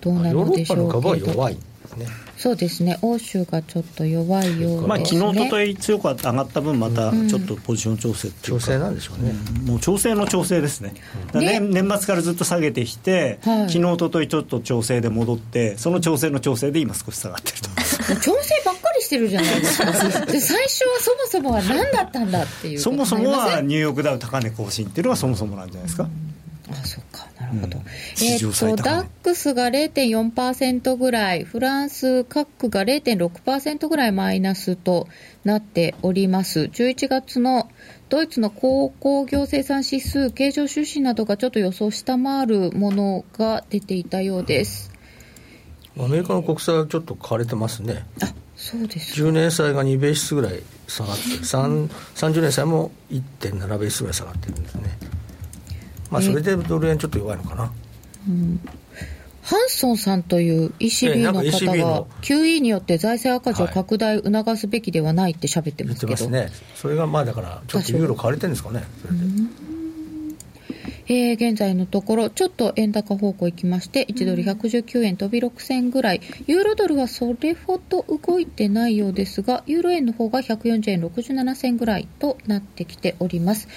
どうなるでしょうけど株は弱いどねそうですね。欧州がちょっと弱いようですね。まあ昨日おととい強く上がった分またちょっとポジション調整っていうか、調整なんでしょうね、もう調整の調整ですね、だから年年末からずっと下げてきて、はい。昨日おとといちょっと調整で戻ってその調整の調整で今少し下がってると。調整ばっかりしてるじゃないですか。で最初はそもそもは何だったんだっていうそもそもはニューヨークダウ高値更新っていうのがそもそもなんじゃないですか、あそっかなるほど、うん。えっとダックスが0.4%ぐらいフランスカックが0.6%ぐらいマイナスとなっております。11月のドイツの鉱工業生産指数経常収支などがちょっと予想を下回るものが出ていたようです。アメリカの国債はちょっと買われてますね。あそうです10年債が2ベースぐらい下がってる3 30年債も1.7ベースぐらい下がってるんですねまあそれでドル円ちょっと弱いのかな。ハンソンさんという ECB の方の。QE によって財政赤字を拡大促すべきではないって喋ってますけど、てますね。それがまあだからちょっとユーロ買われてるんですかねそれでえー現在のところちょっと円高方向行きまして1ドル119円飛び6銭ぐらい。ユーロドルはそれほど動いてないようですがユーロ円の方が140円67銭ぐらいとなってきております、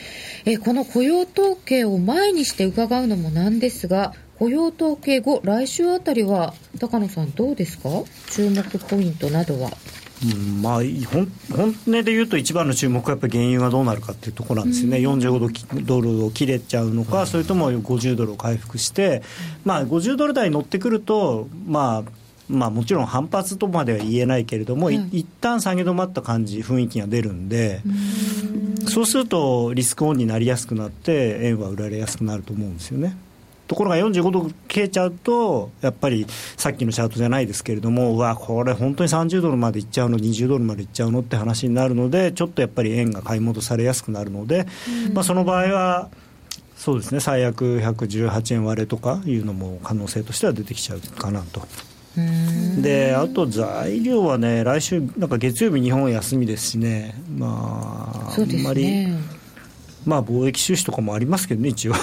えーこの雇用統計を前にして伺うのもなんですが雇用統計後来週あたりは高野さんどうですか？注目ポイントなどは。うんまあ、本本音で言うと一番の注目はやっぱり原油がどうなるかっていうところなんですよね、45ドきドルを切れちゃうのか、それとも50ドルを回復して、まあ、50ドル台に乗ってくると、まあまあ、もちろん反発とまでは言えないけれども、いうん。一旦下げ止まった感じ、雰囲気が出るんで、そうするとリスクオンになりやすくなって、円は売られやすくなると思うんですよね。ところが45度消えちゃうと、やっぱりさっきのチャートじゃないですけれども、うわ、これ、本当に30ドルまでいっちゃうの、20ドルまでいっちゃうのって話になるので、ちょっとやっぱり円が買い戻されやすくなるので、まあ、その場合は、そうですね、最悪118円割れとかいうのも可能性としては出てきちゃうかなと。であと材料はね、来週、なんか月曜日、日本休みですしね、まあ、そうですあんまり、ねまあ、貿易収支とかもありますけどね、一応。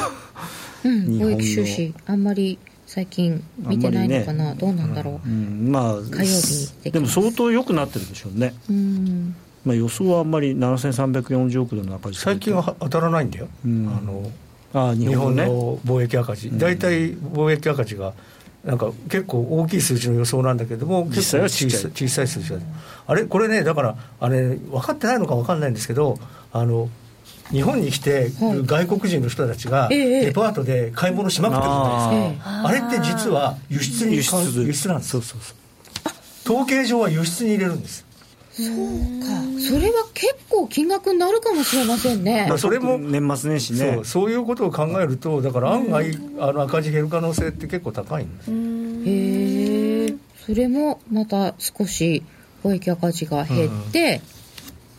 うん、日本の。貿易収支あんまり最近見てないのかな、どうなんだろう、うん。まあ、火曜日にできでも相当良くなってるでしょうね、うん。まあ、予想はあんまり7340億ドルの赤字最近は当たらないんだよ、うん。あのあ日日本本ねの貿易赤字、大体貿易赤字がなんか結構大きい数字の予想なんだけども、実際は結構ちっちゃい小さい数字が、あれ、これね、だから、あれ、分かってないのか分かんないんですけど、あの日本に来てはい外国人の人たちがええデパートで買い物しまくってるじゃないですか、ええ。あれって実は輸出に輸関出輸出なんですそうそうそう統計上は輸出に入れるんです。そうか。それは結構金額になるかもしれませせんね。まあそれも年末年始ね。そうそういうことを考えるとだから案外あの赤字減る可能性って結構高いんです。へえ。それもまた少し貿易赤字が減って、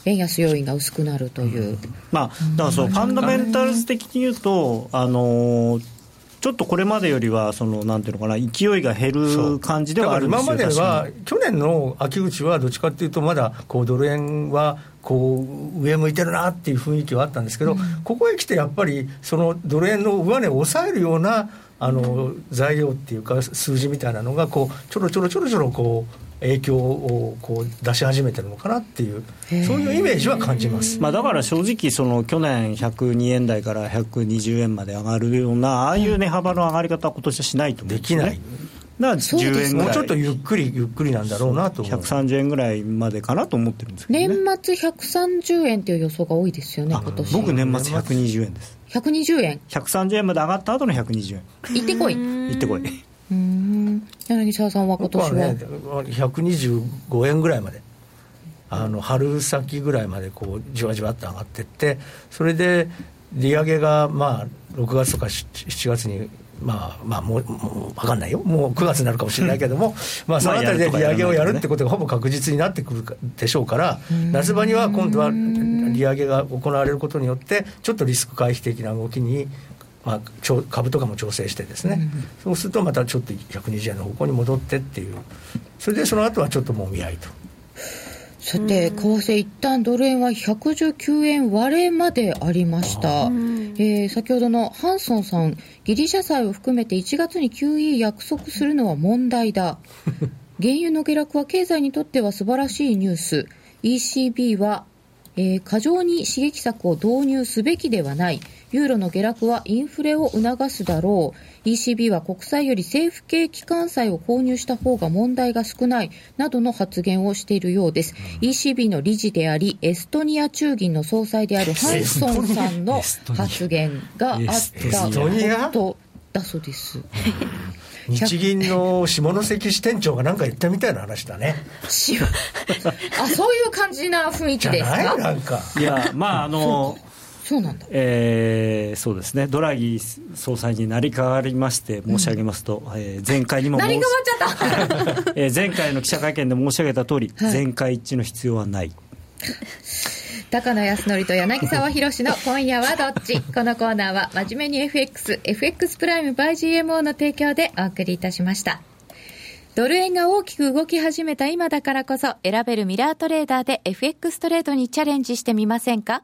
円安要因が薄くなるという、まあ、だからそうファンダメンタルズ的に言うと、あのーちょっとこれまでよりはそのなんていうのかな勢いが減る感じではあるんですよだから今までは去年の秋口はどっちかっていうとまだこうドル円はこう上向いてるなっていう雰囲気はあったんですけど、ここへ来てやっぱりそのドル円の上値を抑えるようなあの材料っていうか数字みたいなのがこうちょろちょろちょろちょろこう影響をこう出し始めてるのかなっていうそういうイメージは感じます。まあ、だから正直、その去年102円台から120円まで上がるような、ああいう値幅の上がり方は今年はしないと思うんですよねできない。だから10そうです円ぐらい、もうちょっとゆっくりゆっくりなんだろうなと思う。130円ぐらいまでかなと思ってるんですけどね。年末130円という予想が多いですよねあ今年僕、年末120円です。120円130円まで上がった後の120円。行ってこい行ってこい。うん。柳沢さんは今僕年は？はね125円ぐらいまで。あの春先ぐらいまでこうじわじわっと上がっていってそれで利上げがまあ6月とか7月にまあまあもうもう分かんないよ。もう9月になるかもしれないけども、まあそのあたりで利上げをやるってことがほぼ確実になってくるかでしょうから夏場には今度は利上げが行われることによってちょっとリスク回避的な動きにまあ、ちょ株とかも調整してですね、そうするとまたちょっと120円の方向に戻ってっていう。それでその後はちょっともみ合いと。さて為替一旦ドル円は119円割れまでありました、えー先ほどのハンソンさんギリシャ債を含めて1月に QE 約束するのは問題だ。原油の下落は経済にとっては素晴らしいニュース。ECB は、えー、過剰に刺激策を導入すべきではないユーロの下落はインフレを促すだろう。ECB は国債より政府系機関債を購入した方が問題が少ないなどの発言をしているようです、うん、ECB の理事でありエストニア中銀の総裁であるハンソンさんの発言があったことだそうです。日銀の下関支店長が何か言ったみたいな話だね。あそういう感じな雰囲気ですか？なんか。いやまああの そうなんだ、えー、そうですね、ドラギ総裁になり変わりまして申し上げますと、うん、えー、前回にも成り変わっちゃった、えー、前回の記者会見で申し上げた通り、はい、全会一致の必要はない。高野やすのりと柳澤浩の今夜はどっち？このコーナーは真面目に FX、FX プライム by GMO の提供でお送りいたしました。ドル円が大きく動き始めた今だからこそ選べるミラートレーダーで FX トレードにチャレンジしてみませんか？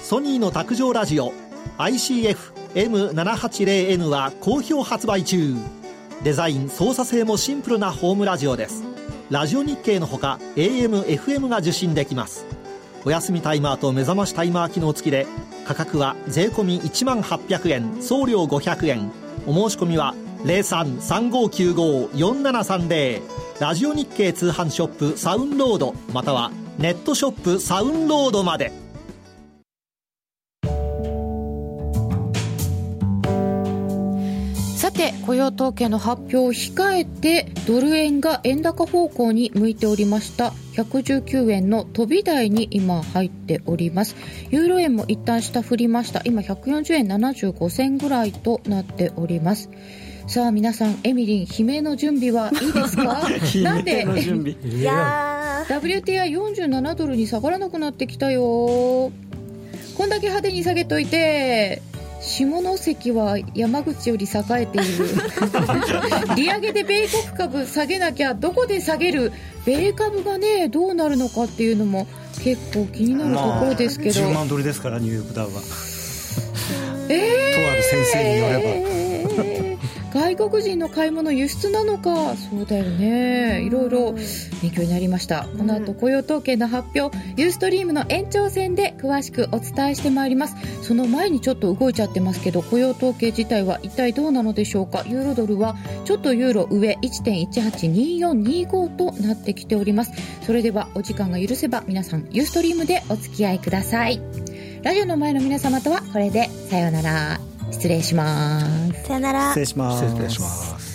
ソニーの卓上ラジオ ICF-M780N は好評発売中。デザイン操作性もシンプルなホームラジオです。ラジオ日経のほか AM、FM が受信できます。お休みタイマーと目覚ましタイマー機能付きで価格は税込1万800円送料500円。お申し込みは0335954730ラジオ日経通販ショップサウンロードまたはネットショップサウンロードまで。て雇用統計の発表を控えてドル円が円高方向に向いておりました。119円の飛び台に今入っております。ユーロ円も一旦下振りました。今140円75銭ぐらいとなっております。さあ皆さんエミリン悲鳴の準備はいいですか？なんで？いや WTI47 ドルに下がらなくなってきたよこんだけ派手に下げといて下関は山口より栄えている。利上げで米国株下げなきゃどこで下げる？米株がねどうなるのかっていうのも結構気になるところですけど、まあ、10万ドルですからニューヨークダウは。えー、とある先生によれば、外国人の買い物輸出なのか？そうだよね。いろいろ勉強になりました。この後雇用統計の発表ユーストリームの延長戦で詳しくお伝えしてまいります。その前にちょっと動いちゃってますけど雇用統計自体は一体どうなのでしょうか？ユーロドルはちょっとユーロ上1.182425となってきております。それではお時間が許せば皆さんユーストリームでお付き合いください。ラジオの前の皆様とはこれでさようなら失礼します。さよなら。失礼します。失礼します